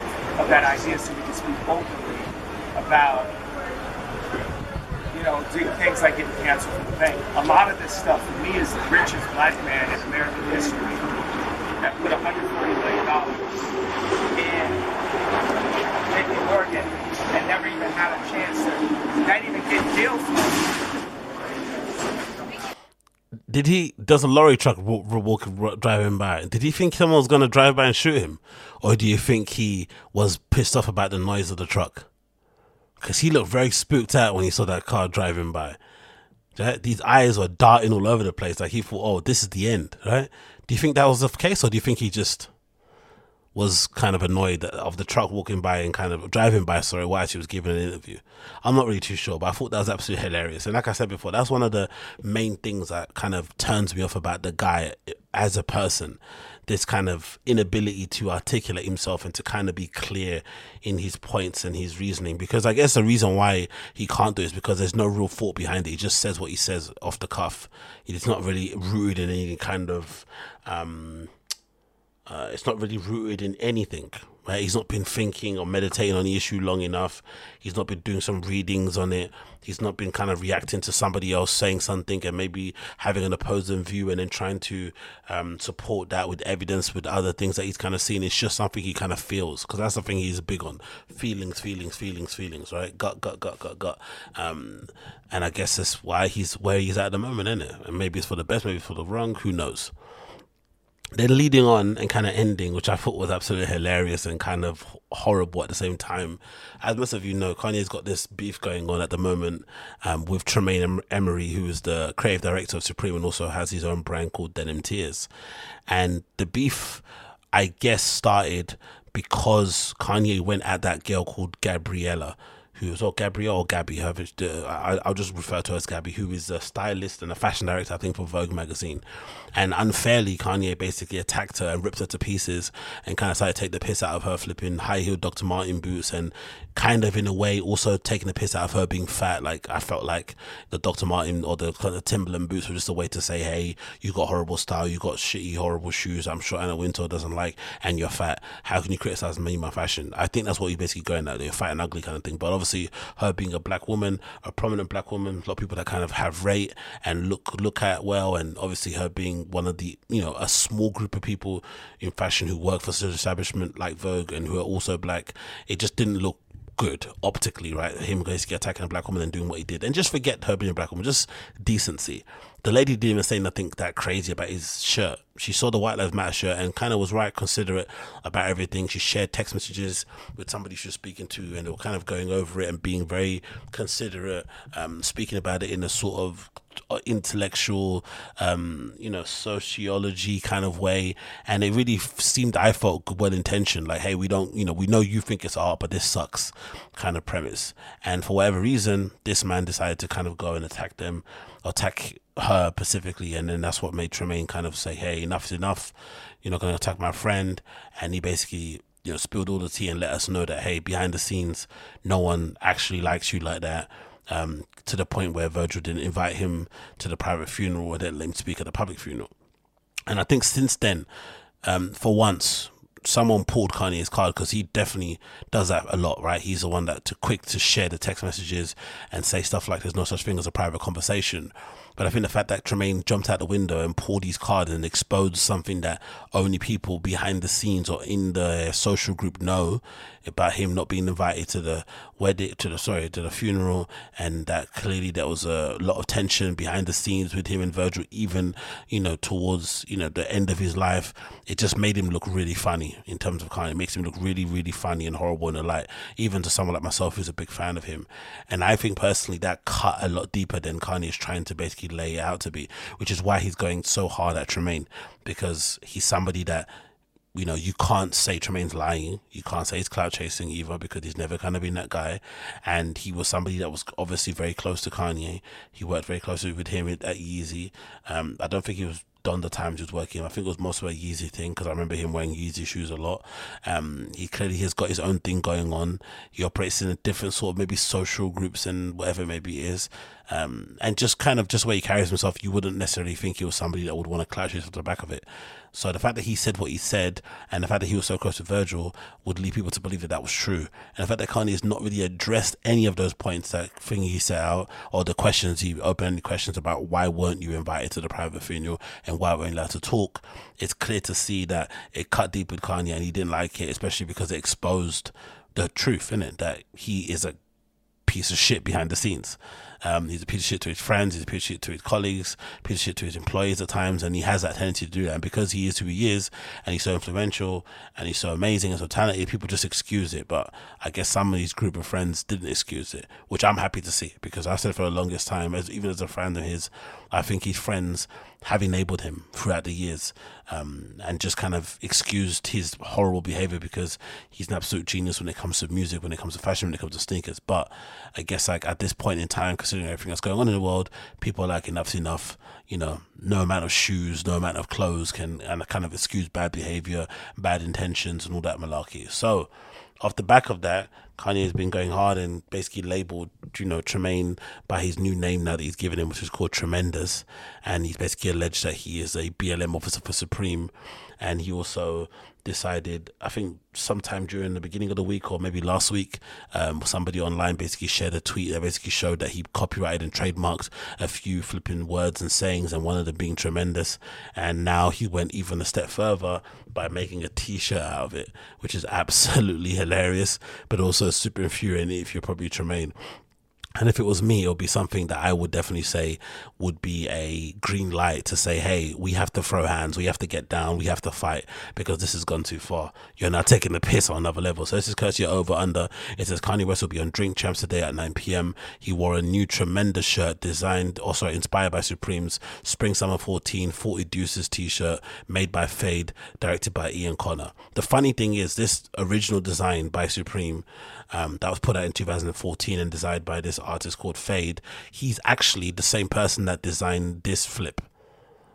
of that idea so we can speak openly about you know doing things like getting canceled from the bank. A lot of this stuff for me is the richest black man in American history that put 140 million dollars and never even had a chance to not even get deals.
did he does a lorry truck walk, walk driving by? Did he think someone was gonna drive by and shoot him, or do you think he was pissed off about the noise of the truck? Because he looked very spooked out when he saw that car driving by. Right? These eyes were darting all over the place, like he thought, "Oh, this is the end." Right? Do you think that was the case, or do you think he just was kind of annoyed of the truck walking by and kind of driving by, sorry, while she was giving an interview. I'm not really too sure, but I thought that was absolutely hilarious. And like I said before, that's one of the main things that kind of turns me off about the guy as a person. This kind of inability to articulate himself and to kind of be clear in his points and his reasoning. Because I guess the reason why he can't do it is because there's no real thought behind it. He just says what he says off the cuff. It's not really rooted in any kind of um, uh, it's not really rooted in anything. Right? He's not been thinking or meditating on the issue long enough. He's not been doing some readings on it. He's not been kind of reacting to somebody else saying something and maybe having an opposing view and then trying to um, support that with evidence with other things that he's kind of seen. It's just something he kind of feels because that's the thing he's big on: feelings, feelings, feelings, feelings. Right? Gut, gut, gut, gut, gut. Um, and I guess that's why he's where he's at the moment, isn't it? And maybe it's for the best, maybe it's for the wrong. Who knows? Then leading on and kind of ending, which I thought was absolutely hilarious and kind of horrible at the same time. As most of you know, Kanye's got this beef going on at the moment um, with Tremaine Emory, who is the creative director of Supreme and also has his own brand called Denim Tears. And the beef, I guess, started because Kanye went at that girl called Gabriella who is or Gabrielle or Gabby, however, uh, I, I'll just refer to her as Gabby, who is a stylist and a fashion director, I think, for Vogue magazine. And unfairly, Kanye basically attacked her and ripped her to pieces and kind of started to take the piss out of her flipping high heeled Dr. Martin boots and kind of in a way also taking the piss out of her being fat. Like I felt like the Dr. Martin or the kind of Timberland boots were just a way to say, hey, you got horrible style, you got shitty, horrible shoes. I'm sure Anna Wintour doesn't like, and you're fat. How can you criticize me my fashion? I think that's what you're basically going at. You're fat and ugly kind of thing. But obviously, her being a black woman, a prominent black woman, a lot of people that kind of have rate and look look at well, and obviously her being one of the you know a small group of people in fashion who work for such establishment like Vogue and who are also black. It just didn't look good optically, right? Him basically attacking a black woman and doing what he did, and just forget her being a black woman, just decency. The lady didn't even say nothing that crazy about his shirt. She saw the White Lives Matter shirt and kind of was right, considerate about everything. She shared text messages with somebody she was speaking to, and they were kind of going over it and being very considerate, um, speaking about it in a sort of uh, intellectual, um, you know, sociology kind of way. And it really seemed, I felt, good well intentioned. Like, hey, we don't, you know, we know you think it's art, but this sucks kind of premise. And for whatever reason, this man decided to kind of go and attack them, attack her specifically. And then that's what made Tremaine kind of say, hey, enough is enough. You're not going to attack my friend. And he basically you know, spilled all the tea and let us know that hey, behind the scenes, no one actually likes you like that um, to the point where Virgil didn't invite him to the private funeral or didn't let him speak at the public funeral. And I think since then, um, for once, someone pulled Kanye's card because he definitely does that a lot, right? He's the one that too quick to share the text messages and say stuff like "There's no such thing as a private conversation." But I think the fact that Tremaine jumped out the window and pulled his card and exposed something that only people behind the scenes or in the social group know about him not being invited to the wedding, to the sorry, to the funeral, and that clearly there was a lot of tension behind the scenes with him and Virgil, even you know towards you know the end of his life. It just made him look really funny in terms of Kanye. It makes him look really, really funny and horrible in the light, even to someone like myself who's a big fan of him. And I think personally that cut a lot deeper than Kanye is trying to basically lay it out to be, which is why he's going so hard at Tremaine because he's somebody that you know, you can't say Tremaine's lying. You can't say he's clout chasing either because he's never kind of been that guy. And he was somebody that was obviously very close to Kanye. He worked very closely with him at Yeezy. Um, I don't think he was done the times was working. I think it was most of a Yeezy thing because I remember him wearing Yeezy shoes a lot. Um, he clearly has got his own thing going on. He operates in a different sort of maybe social groups and whatever maybe is. Um, and just kind of just where he carries himself, you wouldn't necessarily think he was somebody that would want to clash his off the back of it. So the fact that he said what he said, and the fact that he was so close to Virgil, would lead people to believe that that was true. And the fact that Kanye has not really addressed any of those points, that thing he set out, or the questions he opened questions about why weren't you invited to the private funeral and why weren't you allowed to talk, it's clear to see that it cut deep with Kanye and he didn't like it, especially because it exposed the truth in it that he is a piece of shit behind the scenes. Um, he's a piece of shit to his friends, he's a piece of shit to his colleagues, piece of shit to his employees at times, and he has that tendency to do that. And because he is who he is, and he's so influential, and he's so amazing and so talented, people just excuse it. But I guess some of these group of friends didn't excuse it, which I'm happy to see because I said for the longest time, as even as a friend of his, I think his friends have enabled him throughout the years um, and just kind of excused his horrible behavior because he's an absolute genius when it comes to music, when it comes to fashion, when it comes to sneakers. But I guess like at this point in time, considering everything that's going on in the world, people are like enough's enough. You know, no amount of shoes, no amount of clothes can and kind of excuse bad behavior, bad intentions, and all that malarkey. So off the back of that, Kanye has been going hard and basically labeled, you know, Tremaine by his new name now that he's given him, which is called Tremendous. And he's basically alleged that he is a BLM officer for Supreme. And he also decided, I think sometime during the beginning of the week or maybe last week, um, somebody online basically shared a tweet that basically showed that he copyrighted and trademarked a few flipping words and sayings, and one of them being tremendous. And now he went even a step further by making a t shirt out of it, which is absolutely hilarious, but also super infuriating if you're probably Tremaine. And if it was me, it would be something that I would definitely say would be a green light to say, hey, we have to throw hands, we have to get down, we have to fight because this has gone too far. You're now taking the piss on another level. So this is courtesy over under. It says Kanye West will be on Drink Champs today at 9 p.m. He wore a new tremendous shirt designed, or sorry, inspired by Supreme's Spring Summer 14 40 Deuces t shirt made by Fade, directed by Ian Connor. The funny thing is, this original design by Supreme um, that was put out in 2014 and designed by this artist called Fade. He's actually the same person that designed this flip.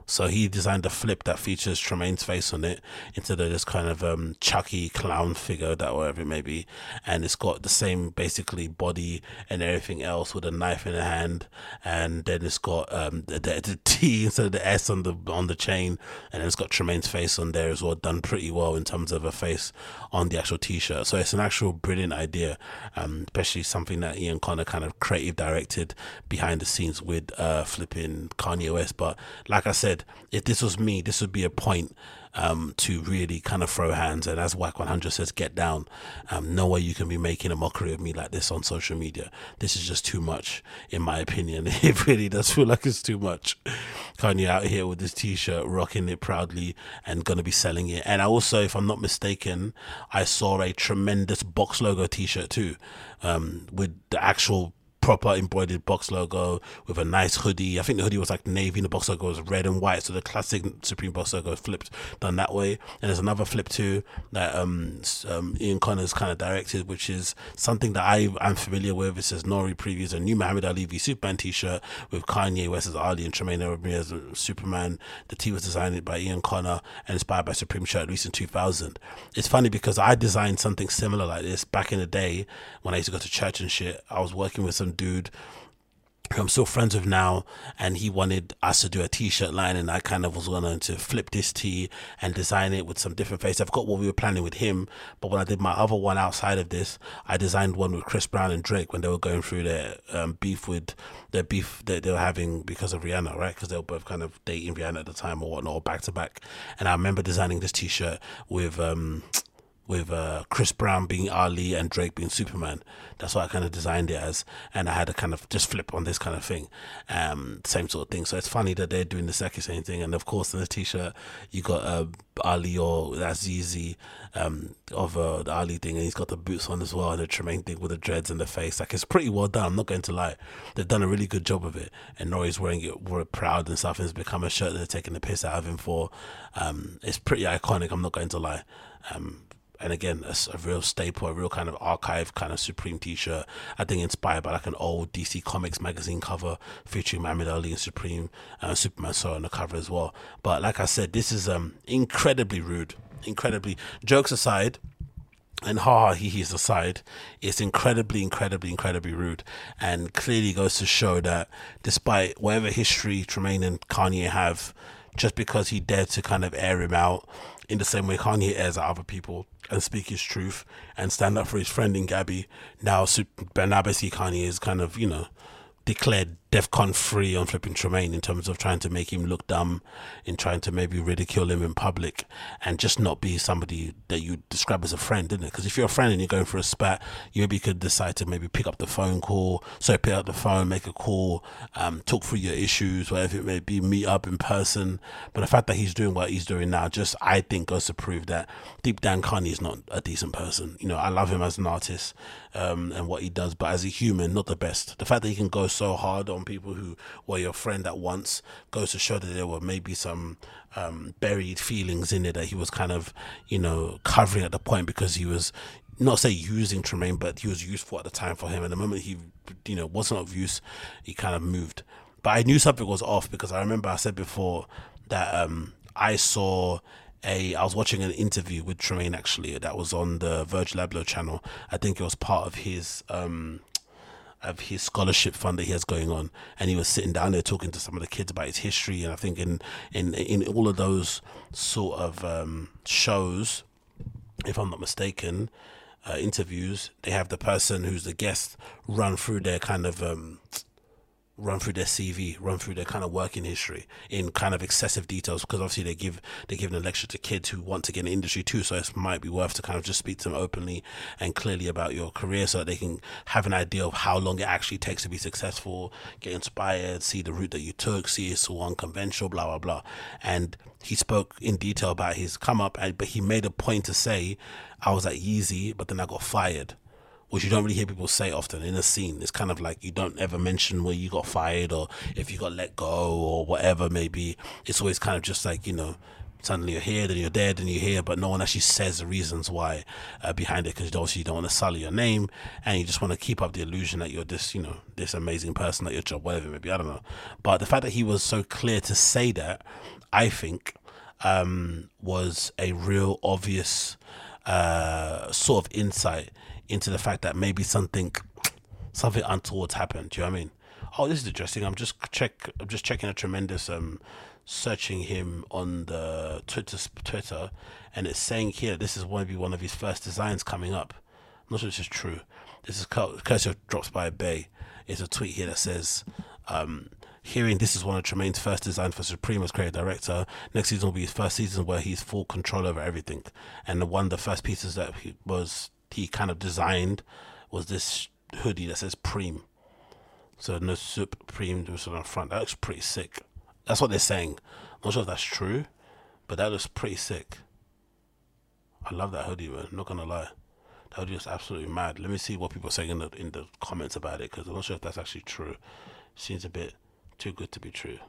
So he designed a flip that features Tremaine's face on it instead of this kind of um, Chucky clown figure that whatever it may be, and it's got the same basically body and everything else with a knife in the hand, and then it's got um, the, the, the T instead of the S on the on the chain, and it's got Tremaine's face on there as well, done pretty well in terms of a face on the actual T-shirt. So it's an actual brilliant idea, um, especially something that Ian Connor kind of creative directed behind the scenes with uh, flipping Kanye West. But like I said said, if this was me, this would be a point um, to really kind of throw hands. And as Wack 100 says, get down. Um, no way you can be making a mockery of me like this on social media. This is just too much, in my opinion. It really does feel like it's too much. Kanye out here with this t shirt, rocking it proudly and going to be selling it. And I also, if I'm not mistaken, I saw a tremendous box logo t shirt too, um, with the actual proper embroidered box logo with a nice hoodie. I think the hoodie was like navy and the box logo was red and white. So the classic Supreme box logo flipped done that way. And there's another flip too that um, um, Ian Connors kind of directed, which is something that I am familiar with. It says Nori previews a new Muhammad Ali v Superman t-shirt with Kanye West as Ali and Tremaine Ramirez as Superman. The tee was designed by Ian Connor and inspired by Supreme shirt released in 2000. It's funny because I designed something similar like this back in the day when I used to go to church and shit. I was working with some dude who I'm still friends with now, and he wanted us to do a t-shirt line, and I kind of was going to flip this tee and design it with some different face. I've got what we were planning with him, but when I did my other one outside of this, I designed one with Chris Brown and Drake when they were going through their um, beef with their beef that they were having because of Rihanna, right? Because they were both kind of dating Rihanna at the time or whatnot, back to back. And I remember designing this t-shirt with um with uh, Chris Brown being Ali and Drake being Superman. That's what I kind of designed it as, and I had to kind of just flip on this kind of thing, um, same sort of thing. So it's funny that they're doing the exactly same thing. And of course, in the T-shirt, you got uh, Ali or easy um, of uh, the Ali thing, and he's got the boots on as well, and the Tremaine thing with the dreads and the face. Like it's pretty well done. I'm not going to lie, they've done a really good job of it. And Nori's wearing it, we're proud and stuff, and it's become a shirt that they're taking the piss out of him for. Um, it's pretty iconic. I'm not going to lie. Um, and again a, a, real staple a real kind of archive kind of supreme t-shirt. I think inspired by like an old dc comics magazine cover featuring muhammad ali and supreme uh, superman saw on the cover as well. But like i said this is um incredibly rude incredibly jokes aside and ha he he's aside, it's incredibly, incredibly, incredibly rude, and clearly goes to show that despite whatever history Tremaine and Kanye have, just because he dared to kind of air him out in the same way Kanye airs at other people and speak his truth and stand up for his friend in Gabby. Now, now basically Kanye is kind of, you know, declared DEFCON free on flipping Tremaine in terms of trying to make him look dumb, in trying to maybe ridicule him in public, and just not be somebody that you describe as a friend, didn't it? Because if you're a friend and you're going for a spat, you maybe could decide to maybe pick up the phone call, so pick up the phone, make a call, um, talk through your issues, whatever it may be, meet up in person. But the fact that he's doing what he's doing now, just I think goes to prove that deep down Kanye is not a decent person. You know, I love him as an artist um, and what he does, but as a human, not the best. The fact that he can go so hard on people who were your friend at once goes to show that there were maybe some um, buried feelings in it that he was kind of, you know, covering at the point because he was not say using Tremaine, but he was useful at the time for him. And the moment he, you know, wasn't of use, he kind of moved. But I knew something was off because I remember I said before that um, I saw a I was watching an interview with Tremaine actually that was on the Virgil Abloh channel. I think it was part of his um, of his scholarship fund that he has going on, and he was sitting down there talking to some of the kids about his history. And I think in in in all of those sort of um, shows, if I'm not mistaken, uh, interviews, they have the person who's the guest run through their kind of um, run through their CV, run through their kind of working history in kind of excessive details because obviously they give they give a lecture to kids who want to get in the industry too. So it might be worth to kind of just speak to them openly and clearly about your career so that they can have an idea of how long it actually takes to be successful, get inspired, see the route that you took, see it's all unconventional, blah blah blah. And he spoke in detail about his come up, and but he made a point to say, I was at Yeezy, but then I got fired which you don't really hear people say often in a scene. It's kind of like you don't ever mention where you got fired or if you got let go or whatever. Maybe it's always kind of just like you know, suddenly you're here, then you're dead, and you're here, but no one actually says the reasons why uh, behind it because obviously you don't want to sully your name and you just want to keep up the illusion that you're this you know this amazing person at your job, whatever it may. I don't know, but the fact that he was so clear to say that, I think, um, was a real obvious uh, sort of insight into the fact that maybe something something untoward happened. Do you know what I mean? Oh, this is interesting. I'm just check. I'm just checking a tremendous um searching him on the Twitter Twitter, and it's saying here this is going to be one of his first designs coming up. I'm not sure this is true. This is courtesy of Drops by Bay. It's a tweet here that says. Um, hearing this is one of Tremaine's first design for Supreme as creative director. Next season will be his first season where he's full control over everything. And the one of the first pieces that he was he kind of designed was this hoodie that says Preem. So no Supreme was on the front. That looks pretty sick. That's what they're saying. Not sure if that's true, but that looks pretty sick. I love that hoodie, man. Not gonna lie. That hoodie is absolutely mad. Let me see what people are saying in the in the comments about it because I'm not sure if that's actually true. Seems a bit too good to be true.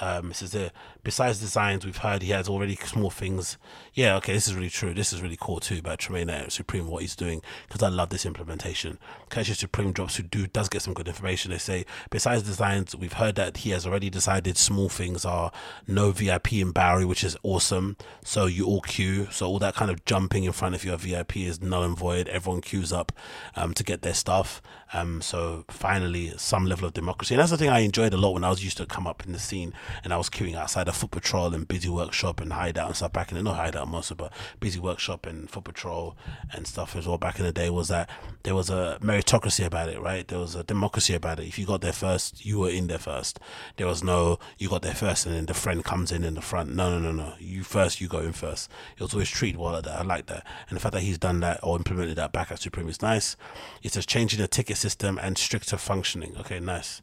Um, it says there, besides designs, we've heard he has already small things. Yeah, okay, this is really true. This is really cool too about Tremaine Supreme, what he's doing, because I love this implementation. Courtesy Supreme drops who do does get some good information. They say, besides designs, we've heard that he has already decided small things are no VIP in Bowery, which is awesome. So you all queue. So all that kind of jumping in front of your VIP is null and void. Everyone queues up um, to get their stuff. Um, so finally, some level of democracy. And that's the thing I enjoyed a lot when I was used to come up in the scene and I was queuing outside of Foot Patrol and Busy Workshop and Hideout and stuff back in the not Hideout mostly, but Busy Workshop and Foot Patrol and stuff as well back in the day was that there was a meritocracy about it, right? There was a democracy about it. If you got there first, you were in there first. There was no you got there first and then the friend comes in in the front. No, no, no, no. You first, you go in first. It was always treated well like that. I like that. And the fact that he's done that or implemented that back at Supreme is nice. It's just changing the ticket system and stricter functioning. Okay, nice.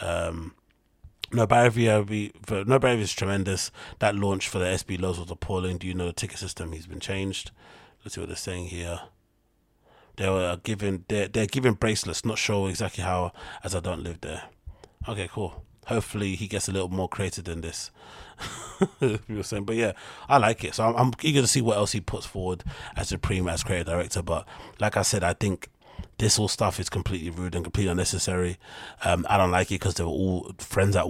Um, no barrier be no barrier is tremendous. That launch for the SB Lows was appalling. Do you know the ticket system? He's been changed. Let's see what they're saying here. They were giving they're they're giving bracelets. Not sure exactly how, as I don't live there. Okay, cool. Hopefully he gets a little more creative than this. you were saying, but yeah, I like it. So I'm, I'm eager to see what else he puts forward as Supreme as creative director. But like I said, I think this all stuff is completely rude and completely unnecessary. Um, I don't like it because they were all friends at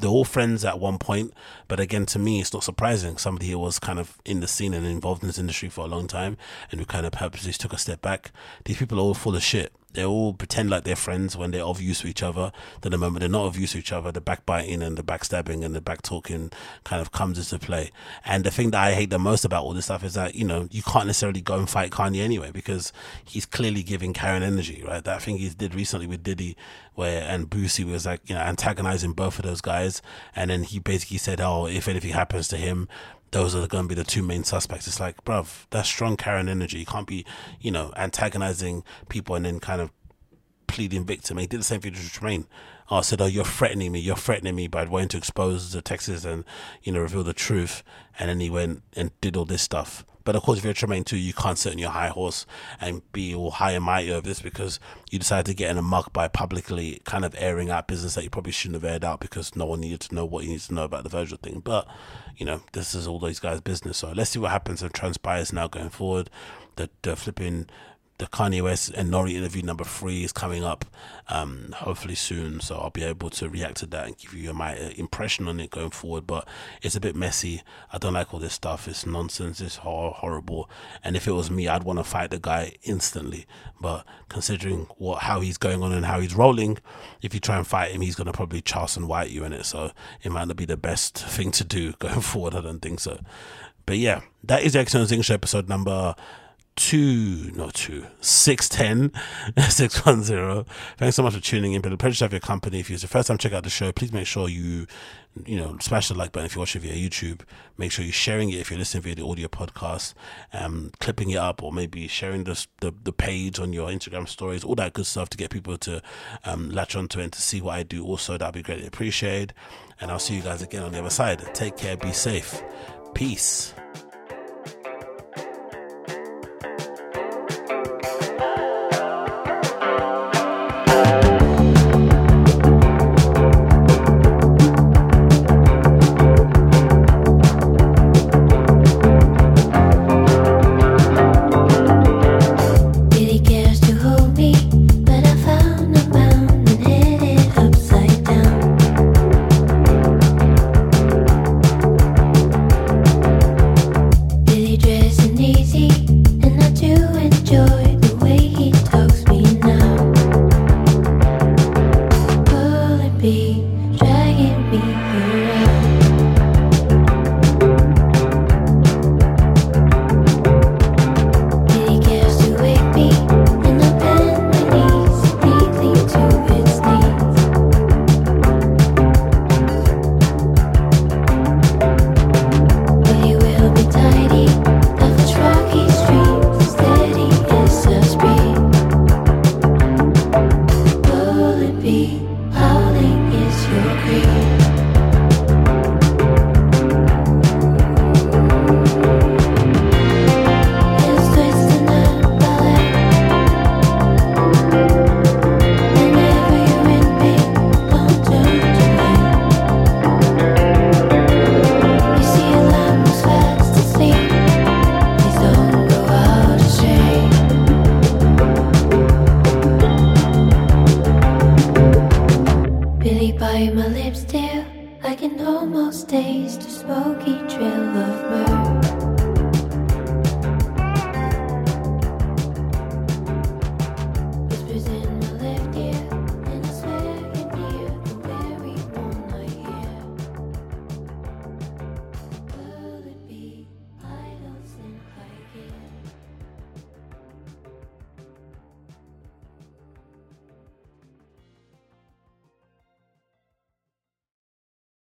they're all friends at one point. But again, to me, it's not surprising. Somebody who was kind of in the scene and involved in this industry for a long time, and who kind of purposely took a step back. These people are all full of shit. They all pretend like they're friends when they're of use to each other. Then the moment they're not of use to each other, the backbiting and the backstabbing and the back talking kind of comes into play. And the thing that I hate the most about all this stuff is that, you know, you can't necessarily go and fight Kanye anyway because he's clearly giving Karen energy, right? That thing he did recently with Diddy where and Boosie was like, you know, antagonizing both of those guys. And then he basically said, Oh, if anything happens to him, those are going to be the two main suspects. It's like, bruv, that's strong Karen energy. You can't be, you know, antagonizing people and then kind of pleading victim. He did the same thing to Tremaine. I said, "Oh, you're threatening me. You're threatening me by wanting to expose the Texas and you know reveal the truth." And then he went and did all this stuff. But of course, if you're Tremaine too, you can't sit on your high horse and be all high and mighty over this because you decided to get in a muck by publicly kind of airing out business that you probably shouldn't have aired out because no one needed to know what you needed to know about the Virgil thing. But you know, this is all these guys' business. So let's see what happens and transpires now going forward. The, the flipping the Kanye West and N.O.R.E. interview number three is coming up, um, hopefully soon. So I'll be able to react to that and give you my uh, impression on it going forward. But it's a bit messy. I don't like all this stuff. It's nonsense. It's hor- horrible. And if it was me, I'd want to fight the guy instantly. But considering what how he's going on and how he's rolling, if you try and fight him, he's gonna probably Charleston White you in it. So it might not be the best thing to do going forward. I don't think so. But yeah, that is the Excellent English episode number two, not two, 610, 610. Thanks so much for tuning in. Been a pleasure to have your company. If it's your first time check out the show, please make sure you, you know, smash the like button if you're watching via YouTube. Make sure you're sharing it if you're listening via the audio podcast, um, clipping it up or maybe sharing the, the, the page on your Instagram stories, all that good stuff to get people to um, latch onto and to see what I do also. That'd be greatly appreciated. And I'll see you guys again on the other side. Take care. Be safe. Peace.